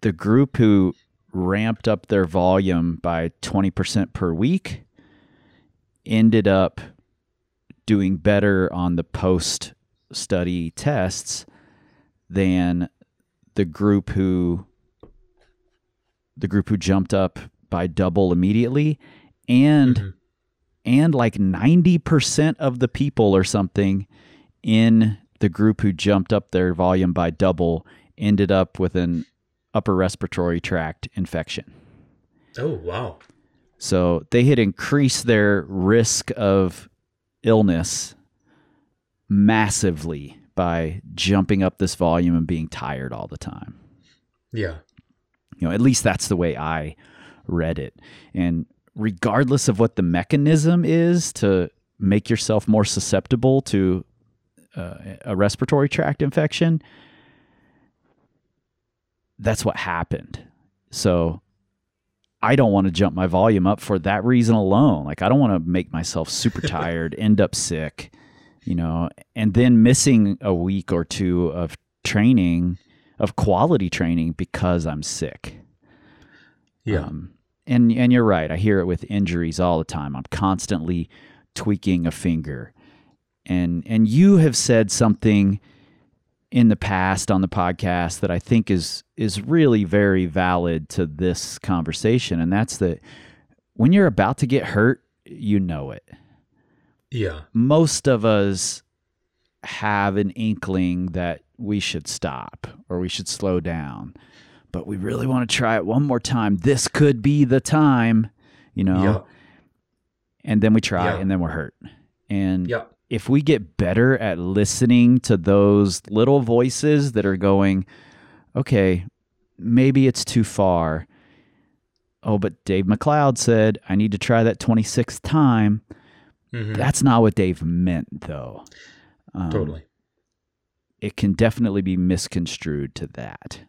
the group who ramped up their volume by 20% per week ended up doing better on the post study tests than the group who the group who jumped up by double immediately and Mhm. and like 90% of the people or something in the group who jumped up their volume by double ended up with an upper respiratory tract infection. Oh wow. So they had increased their risk of illness massively by jumping up this volume and being tired all the time. Yeah. You know, at least that's the way I read it. And regardless of what the mechanism is to make yourself more susceptible to uh, a respiratory tract infection, that's what happened. So I don't want to jump my volume up for that reason alone. Like I don't want to make myself super tired, end up sick, you know, and then missing a week or two of training, of quality training because I'm sick. Yeah. Um, and and you're right. I hear it with injuries all the time. I'm constantly tweaking a finger. And and you have said something in the past on the podcast that I think is is really very valid to this conversation and that's that when you're about to get hurt, you know it. yeah. Most of us have an inkling that we should stop or we should slow down. But we really want to try it one more time. This could be the time, you know. Yeah. And then we try Yeah. and then we're hurt. And Yeah. If we get better at listening to those little voices that are going, okay, maybe it's too far. Oh, but Dave MacLeod said, I need to try that 26th time. Mhm. That's not what Dave meant, though. Um, totally. It can definitely be misconstrued to that.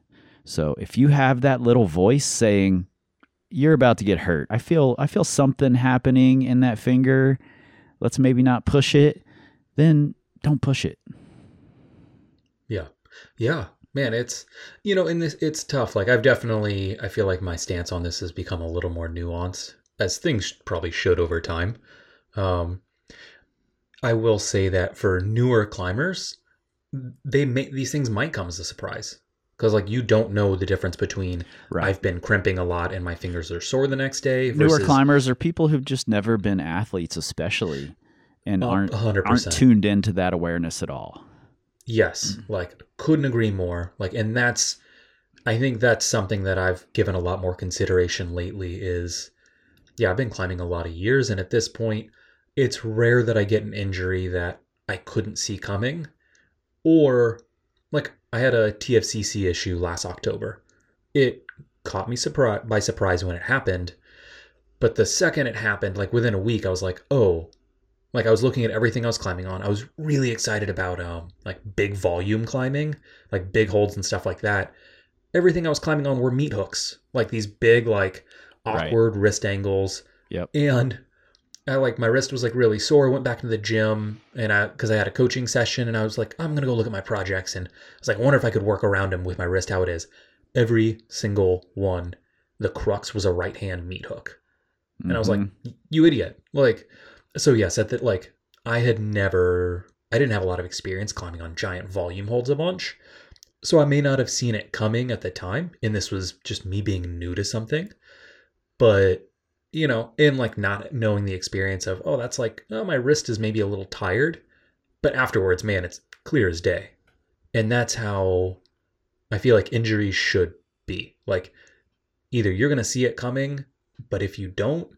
So if you have that little voice saying, you're about to get hurt. I feel I feel something happening in that finger. Let's maybe not push it. Then don't push it. Yeah. Yeah. Man, it's you know, in this it's tough. Like I've definitely I feel like my stance on this has become a little more nuanced as things probably should over time. Um I will say that for newer climbers, they may these things might come as a surprise. Cuz like you don't know the difference between Right. I've been crimping a lot and my fingers are sore the next day Newer climbers are people who've just never been athletes, especially, and Oh, aren't 100%. aren't tuned into that awareness at all. Yes, mm. like couldn't agree more. Like and that's I think that's something that I've given a lot more consideration lately is yeah, I've been climbing a lot of years and at this point it's rare that I get an injury that I couldn't see coming or like I had a TFCC issue last October. It caught me surprise by surprise when it happened, but the second it happened like within a week I was like, "Oh, like I was looking at everything I was climbing on. I was really excited about um like big volume climbing, like big holds and stuff like that. Everything I was climbing on were meat hooks, like these big like Right. awkward wrist angles. Yep. And I like my wrist was like really sore. I went back to the gym and I because I had a coaching session and I was like, I'm gonna go look at my projects and I was like, I wonder if I could work around them with my wrist how it is. Every single one, the crux was a right hand meat hook. And I was like, Mhm. you idiot. Like, so yes, at that, like, I had never, I didn't have a lot of experience climbing on giant volume holds a bunch. So I may not have seen it coming at the time. And this was just me being new to something. But, you know, and like not knowing the experience of, oh, that's like, oh, my wrist is maybe a little tired. But afterwards, man, it's clear as day. And that's how I feel like injuries should be. Like, either you're going to see it coming, but if you don't,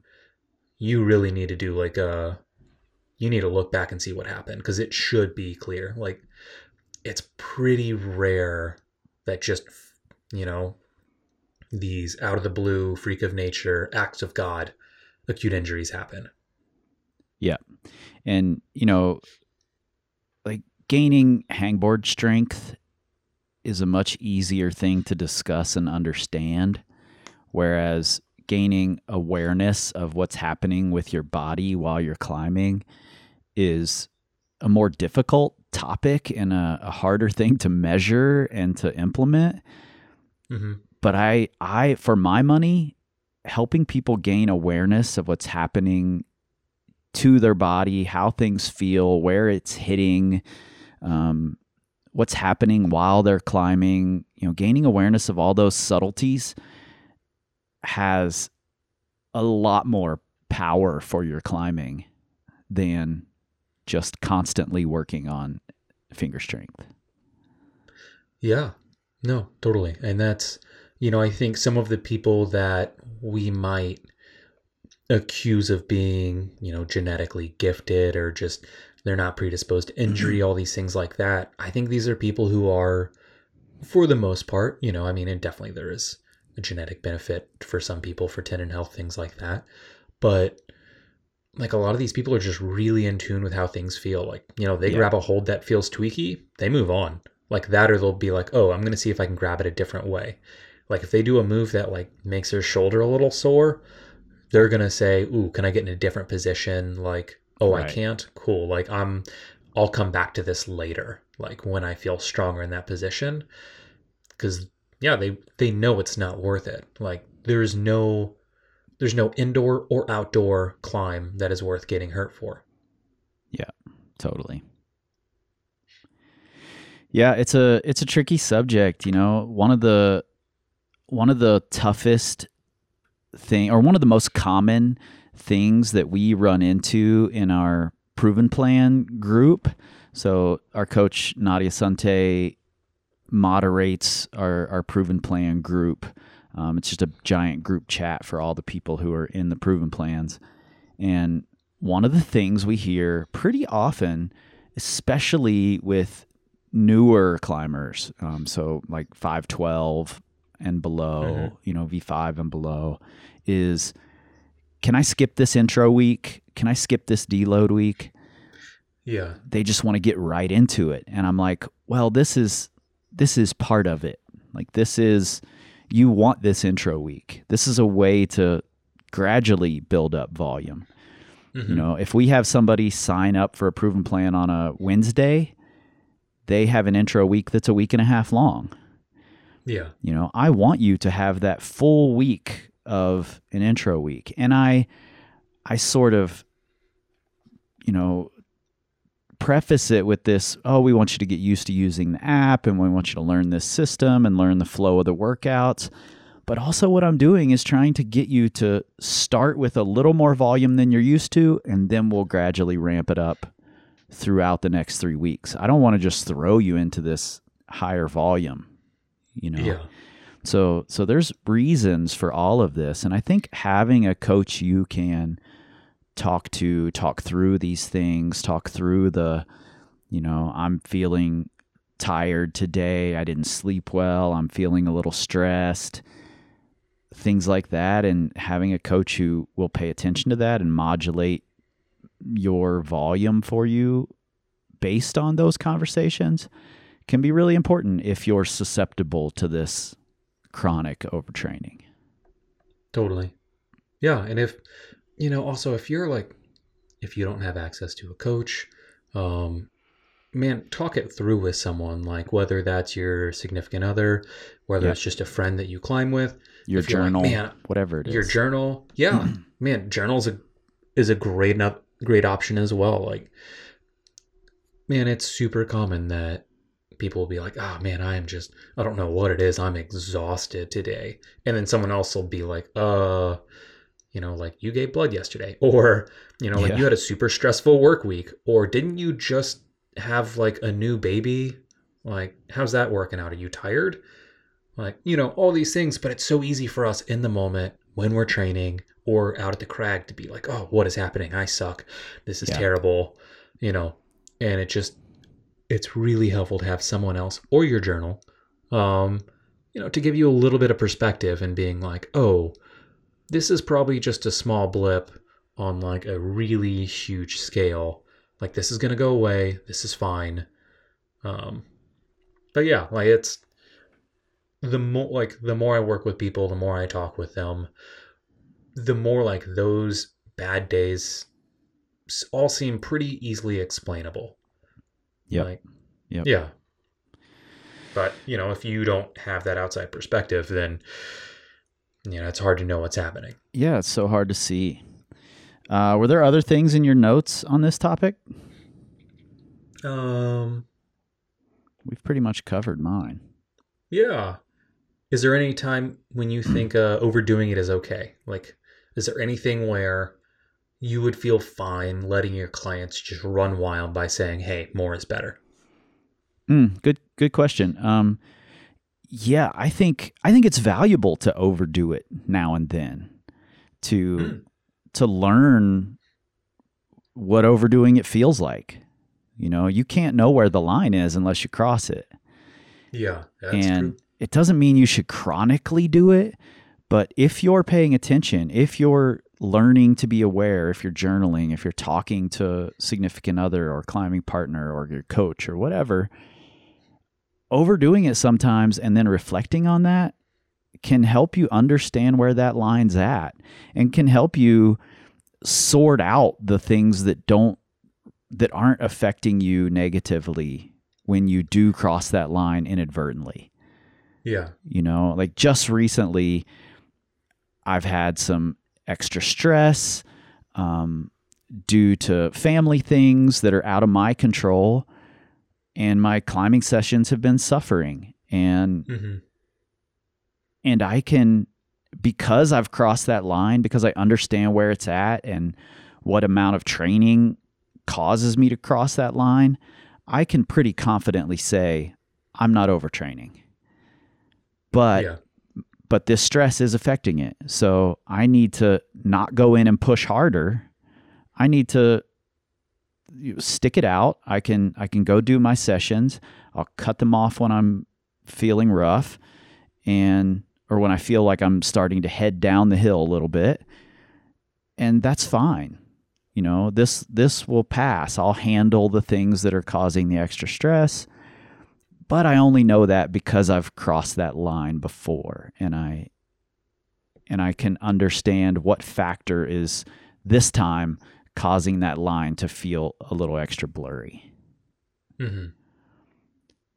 you really need to do like a you need to look back and see what happened because it should be clear like it's pretty rare that just you know these out of the blue freak of nature acts of god acute injuries happen Yeah. and you know, like gaining hangboard strength is a much easier thing to discuss and understand, whereas gaining awareness of what's happening with your body while you're climbing is a more difficult topic and a, a harder thing to measure and to implement. Mm-hmm. But I, I, for my money, helping people gain awareness of what's happening to their body, how things feel, where it's hitting, um, what's happening while they're climbing, you know, gaining awareness of all those subtleties has a lot more power for your climbing than just constantly working on finger strength. Yeah, no, totally. And that's, you know, I think some of the people that we might accuse of being, you know, genetically gifted or just they're not predisposed to injury, mm-hmm. all these things like that. I think these are people who are, for the most part, you know, I mean, and definitely there is genetic benefit for some people for tendon health, things like that. But like a lot of these people are just really in tune with how things feel. Like, you know, they Yeah. grab a hold that feels tweaky, they move on. Like that, or they'll be like, oh, I'm going to see if I can grab it a different way. Like if they do a move that like makes their shoulder a little sore, they're going to say, ooh, can I get in a different position? Like, oh, I can't. Cool. Like I'm, I'll come back to this later. Like when I feel stronger in that position. Cause yeah, they, they know it's not worth it. Like there's no, there's no indoor or outdoor climb that is worth getting hurt for. Yeah, totally. Yeah, it's a it's a tricky subject, you know. One of the one of the toughest thing or one of the most common things that we run into in our proven plan group. So our coach Nadia Sante moderates our, our proven plan group. Um, it's just a giant group chat for all the people who are in the proven plans. And one of the things we hear pretty often, especially with newer climbers, um, so like 512 and below, Mhm. you know, V5 and below, is can I skip this intro week? Can I skip this deload week? Yeah. they just want to get right into it and i'm like well this is this is part of it like this is you want this intro week this is a way to gradually build up volume Mhm. you know if we have somebody sign up for a proven plan on a wednesday they have an intro week that's a week and a half long Yeah. you know, I want you to have that full week of an intro week. And I I sort of you know preface it with this, oh, we want you to get used to using the app and we want you to learn this system and learn the flow of the workouts. But also what I'm doing is trying to get you to start with a little more volume than you're used to and then we'll gradually ramp it up throughout the next 3 weeks. I don't want to just throw you into this higher volume, you know. Yeah. So so there's reasons for all of this and I think having a coach you can talk to, talk through these things, talk through the you know, I'm feeling tired today, I didn't sleep well, I'm feeling a little stressed. Things like that and having a coach who will pay attention to that and modulate your volume for you based on those conversations can be really important if you're susceptible to this chronic overtraining. Totally. Yeah. And if, you know, also if you're like, if you don't have access to a coach, um, man, talk it through with someone, like whether that's your significant other, whether it's just a friend that you climb with, Your you're like, journal, "Man, whatever it is. your journal. Yeah. man, journals a, is a great enough, great option as well. Like, man, it's super common that people will be like, oh man, I am just, I don't know what it is. I'm exhausted today. And then someone else will be like, uh, you know, like you gave blood yesterday, or, you know, like Yeah. you had a super stressful work week, or didn't you just have like a new baby? Like, how's that working out? Are you tired? Like, you know, all these things, but it's so easy for us in the moment when we're training or out at the crag to be like, oh, what is happening? I suck. This is Yeah. terrible, you know, and it just, it's really helpful to have someone else or your journal, um, you know, to give you a little bit of perspective and being like, oh, this is probably just a small blip on like a really huge scale. Like this is gonna go away. This is fine. Um, but yeah, like it's the more like the more I work with people, the more I talk with them, the more like those bad days all seem pretty easily explainable. Yeah. Like, Yep. Yeah. But, you know, if you don't have that outside perspective, then you know, it's hard to know what's happening. Yeah, it's so hard to see. Uh, were there other things in your notes on this topic? Um We've pretty much covered mine. Yeah. Is there any time when you think uh, overdoing it is okay? Like, is there anything where you would feel fine letting your clients just run wild by saying, "Hey, more is better"? Mm, good, good question. Um, yeah, I think I think it's valuable to overdo it now and then to to learn what overdoing it feels like. You know, you can't know where the line is unless you cross it. Yeah, that's and true. it doesn't mean you should chronically do it, but if you're paying attention, if you're learning to be aware, if you're journaling, if you're talking to significant other or climbing partner or your coach or whatever, overdoing it sometimes and then reflecting on that can help you understand where that line's at and can help you sort out the things that don't that aren't affecting you negatively when you do cross that line inadvertently. Yeah, You know, like just recently, I've had some extra stress um, due to family things that are out of my control, and my climbing sessions have been suffering. And hmm and I can because I've crossed that line because I understand where it's at and what amount of training causes me to cross that line, I can pretty confidently say I'm not overtraining. But yeah, but this stress is affecting it. So I need to not go in and push harder. I need to stick it out. I can I can go do my sessions. I'll cut them off when I'm feeling rough and or when I feel like I'm starting to head down the hill a little bit. And that's fine. You know, this this will pass. I'll handle the things that are causing the extra stress but I only know that because I've crossed that line before and I and I can understand what factor is this time causing that line to feel a little extra blurry. hmm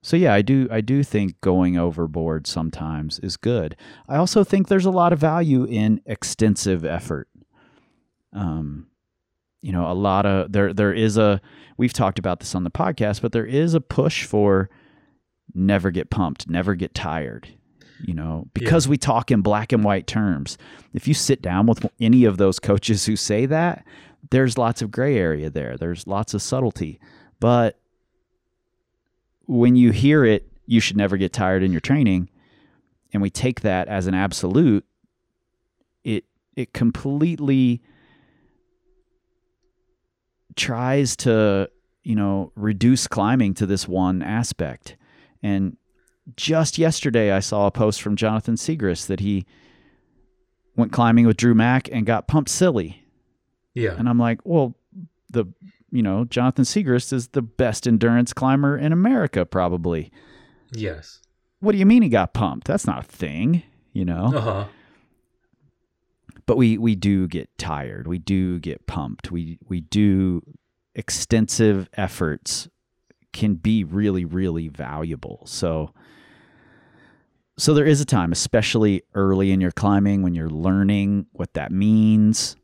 So yeah, I do I do think going overboard sometimes is good. I also think there's a lot of value in extensive effort. Um you know, a lot of there there is a we've talked about this on the podcast, but there is a push for never get pumped, never get tired. You know, because we talk in black and white terms. If you sit down with any of those coaches who say that, there's lots of gray area there. There's lots of subtlety. But when you hear it, you should never get tired in your training, and we take that as an absolute, it it completely tries to, you know, reduce climbing to this one aspect. And just yesterday, I saw a post from Jonathan Siegrist that he went climbing with Drew Mack and got pumped silly. yeah, And I'm like, well, the, you know, Jonathan Siegrist is the best endurance climber in America, probably. yes, What do you mean he got pumped? That's not a thing, you know? uh huh, but we we do get tired we do get pumped we we do extensive efforts can be really really valuable so so there is a time especially early in your climbing when you're learning what that means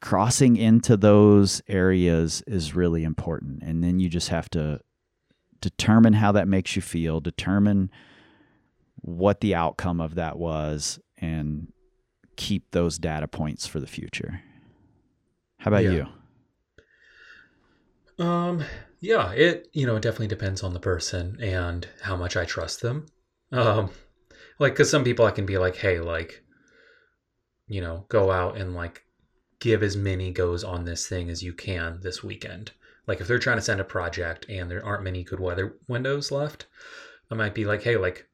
crossing into those areas is really important and then you just have to determine how that makes you feel determine what the outcome of that was and keep those data points for the future. How about Yeah. you? Um, yeah, it you know it definitely depends on the person and how much I trust them. Um, like because some people I can be like, hey, like, you know, go out and like give as many goes on this thing as you can this weekend. Like if they're trying to send a project and there aren't many good weather windows left, I might be like, hey, like,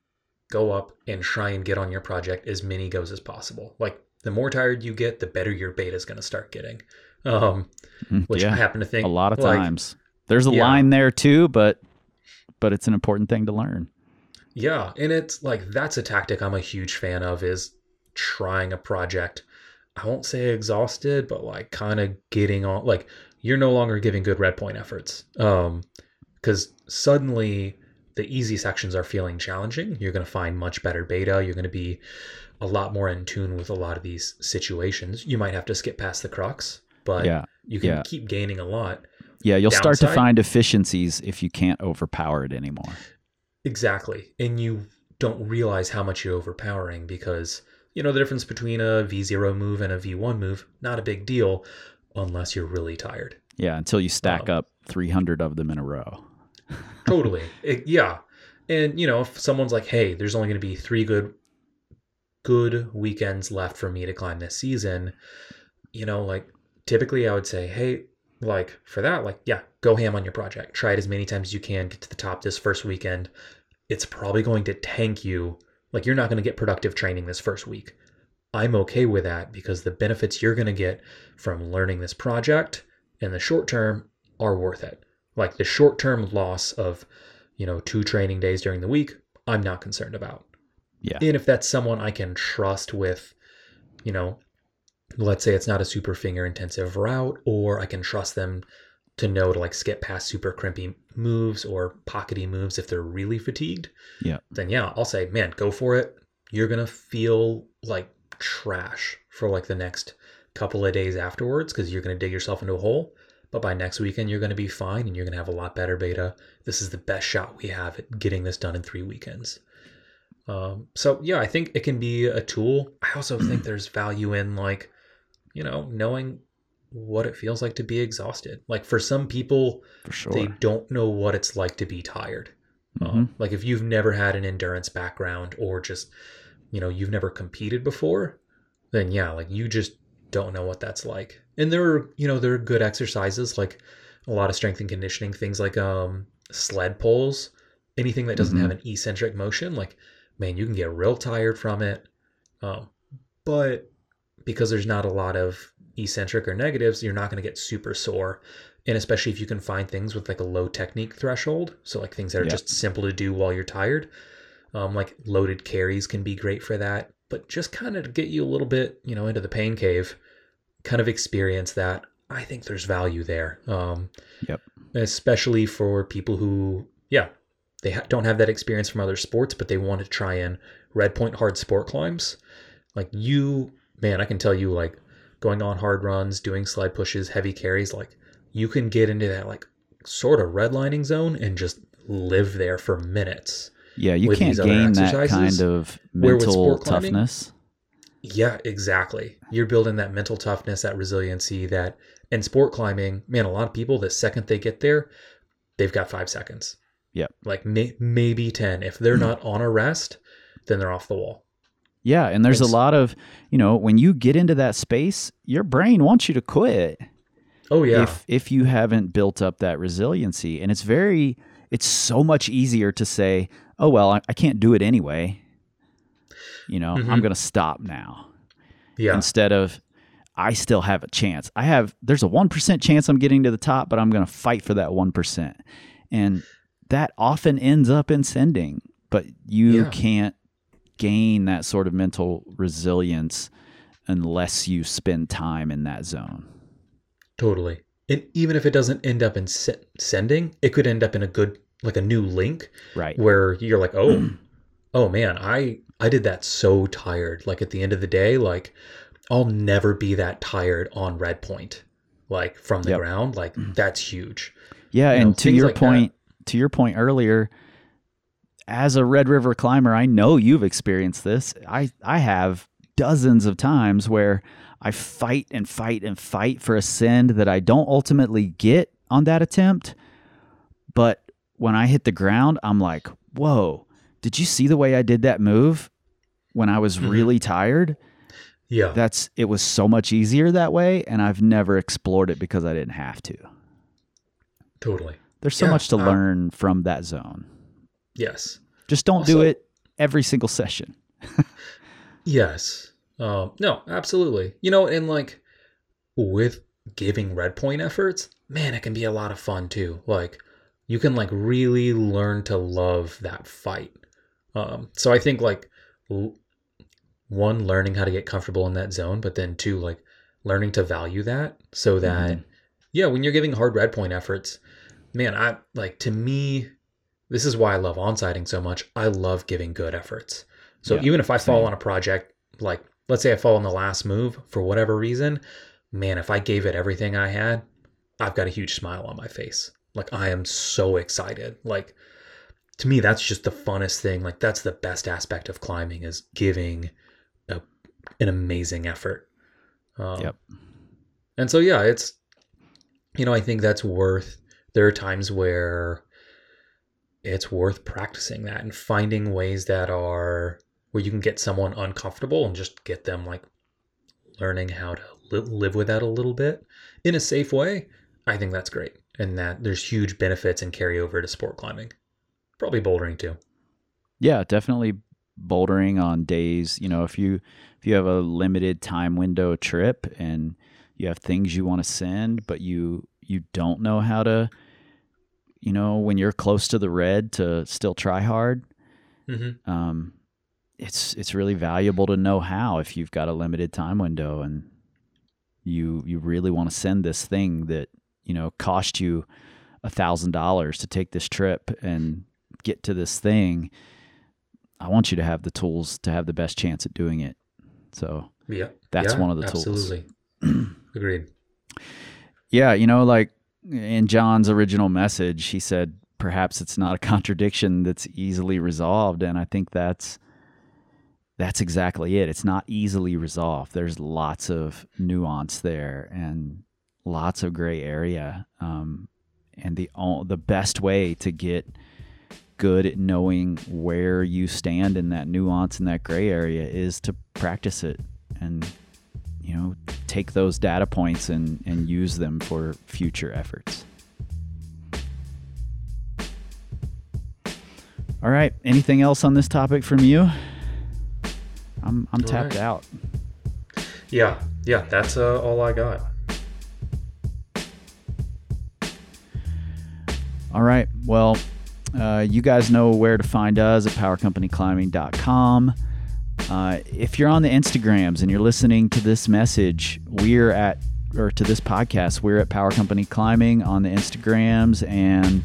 go up and try and get on your project as many goes as possible. Like the more tired you get, the better your beta is going to start getting. Um, Mm, which yeah, I happen to think a lot of like, times. There's a Yeah. line there too, but but it's an important thing to learn. Yeah, and it's like that's a tactic I'm a huge fan of is trying a project. I won't say exhausted, but like kind of getting on like you're no longer giving good red point efforts. Um cuz suddenly the easy sections are feeling challenging. You're going to find much better beta. You're going to be a lot more in tune with a lot of these situations. You might have to skip past the crux, but Yeah, you can yeah. keep gaining a lot. Yeah, you'll start to find efficiencies if you can't overpower it anymore. Exactly. And you don't realize how much you're overpowering because, you know, the difference between a V0 move and a V1 move, not a big deal unless you're really tired. Yeah, until you stack Um, up 300 of them in a row. Totally. It- yeah. And, you know, if someone's like, hey, there's only going to be three good good weekends left for me to climb this season, you know, like typically I would say, hey, like for that, like, yeah, go ham on your project. Try it as many times as you can, get to the top this first weekend. It's probably going to tank you. Like, you're not going to get productive training this first week. I'm okay with that because the benefits you're going to get from learning this project in the short term are worth it. Like, the short term loss of, you know, two training days during the week, I'm not concerned about. Yeah. And if that's someone I can trust with, you know, let's say it's not a super finger intensive route, or I can trust them to know to like skip past super crimpy moves or pockety moves if they're really fatigued. Yeah. Then yeah, I'll say, man, go for it. You're gonna feel like trash for like the next couple of days afterwards because you're gonna dig yourself into a hole. But by next weekend, you're gonna be fine and you're gonna have a lot better beta. This is the best shot we have at getting this done in three weekends. Um, so yeah, I think it can be a tool. I also think there's value in like, you know, knowing what it feels like to be exhausted. Like for some people, For sure. they don't know what it's like to be tired. Um, like if you've never had an endurance background or just, you know, you've never competed before, then yeah, like you just don't know what that's like. And there are, you know, there are good exercises like a lot of strength and conditioning things like um sled pulls, anything that doesn't Mhm. have an eccentric motion, like man, you can get real tired from it. Um, but because there's not a lot of eccentric or negatives, you're not going to get super sore. And especially if you can find things with like a low technique threshold, so like things that are Yeah. just simple to do while you're tired, um, like loaded carries can be great for that. But just kind of get you a little bit, you know, into the pain cave, kind of experience that. I think there's value there. Um, Yep. Especially for people who, yeah, they ha- don't have that experience from other sports, but they want to try and red point hard sport climbs. Like you, man, I can tell you, like going on hard runs, doing sled pushes, heavy carries, like you can get into that like sort of redlining zone and just live there for minutes. Yeah, you can't gain that kind of mental climbing- toughness. Yeah, exactly. You're building that mental toughness, that resiliency, that in sport climbing, man, a lot of people, the second they get there, they've got five seconds. Yep. Like may- maybe 10. If they're not on a rest, then they're off the wall. Yeah, and there's a lot of, you know, when you get into that space, your brain wants you to quit Oh, yeah. if if you haven't built up that resiliency. And it's very it's so much easier to say, "Oh well, I, I can't do it anyway." You know, I'm Mhm. going to stop now. yeah. Instead of I still have a chance. I have there's a 1% chance I'm getting to the top, but I'm going to fight for that 1%. And that often ends up in sending, but you Yeah. can't gain that sort of mental resilience unless you spend time in that zone. Totally. And even if it doesn't end up in se- sending, it could end up in a good, like a new link Right. where you're like, oh, oh man, I I did that so tired. Like at the end of the day, like I'll never be that tired on red point, like from the Yep. ground. Like mm. that's huge. Yeah, You know, and to your like that. point, to your point earlier, as a Red River climber, I know you've experienced this. I I have dozens of times where I fight and fight and fight for a send that I don't ultimately get on that attempt. But when I hit the ground, I'm like, "Whoa, did you see the way I did that move when I was Mhm. really tired?" Yeah. That's it was so much easier that way and I've never explored it because I didn't have to. totally. There's so Yeah, much to uh, learn from that zone. Yes. Just don't do it every single session. Yes. Um, no, absolutely. You know, and like with giving red point efforts, man, it can be a lot of fun too. Like you can like really learn to love that fight. Um, so I think like one, learning how to get comfortable in that zone, but then two, like learning to value that so that Mhm. yeah, when you're giving hard red point efforts, man, I like to me, this is why I love on-sighting so much. I love giving good efforts. So Yeah, even if I fall on a project, like let's say I fall on the last move for whatever reason, man, if I gave it everything I had, I've got a huge smile on my face. Like I am so excited. Like to me, that's just the funnest thing. Like that's the best aspect of climbing is giving a, an amazing effort. Um, Yep. And so yeah, it's you know I think that's worth. There are times where it's worth practicing that and finding ways that are where you can get someone uncomfortable and just get them like learning how to li- live with that a little bit in a safe way. I think that's great, and that there's huge benefits and carryover to sport climbing, probably bouldering too. Yeah, definitely bouldering on days, you know, if you if you have a limited time window trip and you have things you want to send but you you don't know how to you know, when you're close to the red to still try hard, Mm-hmm. um it's it's really valuable to know how if you've got a limited time window and you you really want to send this thing that, you know, cost you a thousand dollars to take this trip and get to this thing. I want you to have the tools to have the best chance at doing it. So Yeah, That's Yeah, one of the tools. Absolutely, agreed. Yeah, you know, like in John's original message, he said perhaps it's not a contradiction that's easily resolved, and I think that's that's exactly it. It's not easily resolved. There's lots of nuance there and lots of gray area. Um, and the the best way to get good at knowing where you stand in that nuance and that gray area is to practice it and you know take those data points and and use them for future efforts all right anything else on this topic from you i'm i'm All tapped right. out Yeah, yeah, that's uh, all I got. All right. Well, uh, you guys know where to find us at powercompanyclimbing.com. Uh, if you're on the Instagrams and you're listening to this message, we're at, or to this podcast, we're at Power Company Climbing on the Instagrams and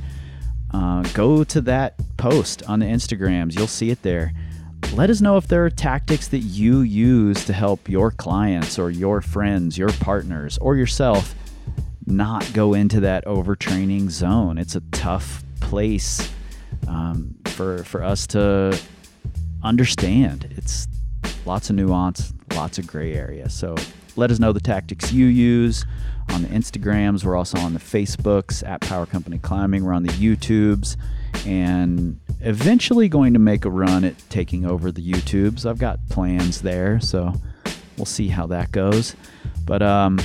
uh, go to that post on the Instagrams. You'll see it there. Let us know if there are tactics that you use to help your clients or your friends, your partners, or yourself not go into that overtraining zone. It's a tough place um, for for us to understand. It's lots of nuance, lots of gray area. So let us know the tactics you use on the Instagrams. We're also on the Facebooks at Power Company Climbing. We're on the YouTubes and eventually going to make a run at taking over the YouTubes. I've got plans there, so we'll see how that goes. But um,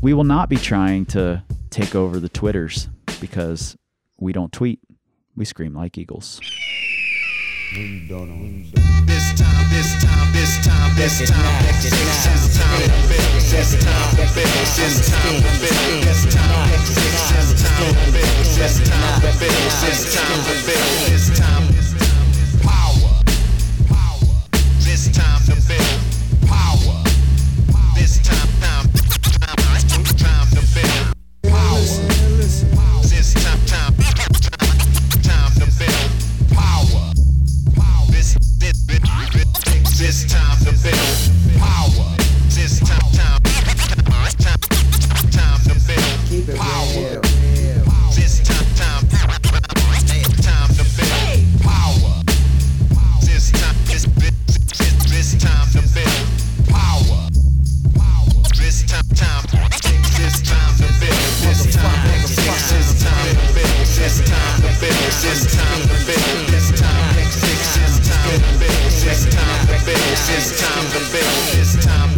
we will not be trying to take over the Twitters because we don't tweet. We scream like eagles. This time, this time, this time, this time, this time for business. This time for business. This time for business. This time for business. This time for business. This time for business. This time for business. This time This time to build power. This time, time, time, time to build power. This time, time, time to build power. This time, this, this, this time to build power. This time, time, this time to build. This time, this time to build. This time to build. This time to build. It's time to build. It's time to build. It's time to build.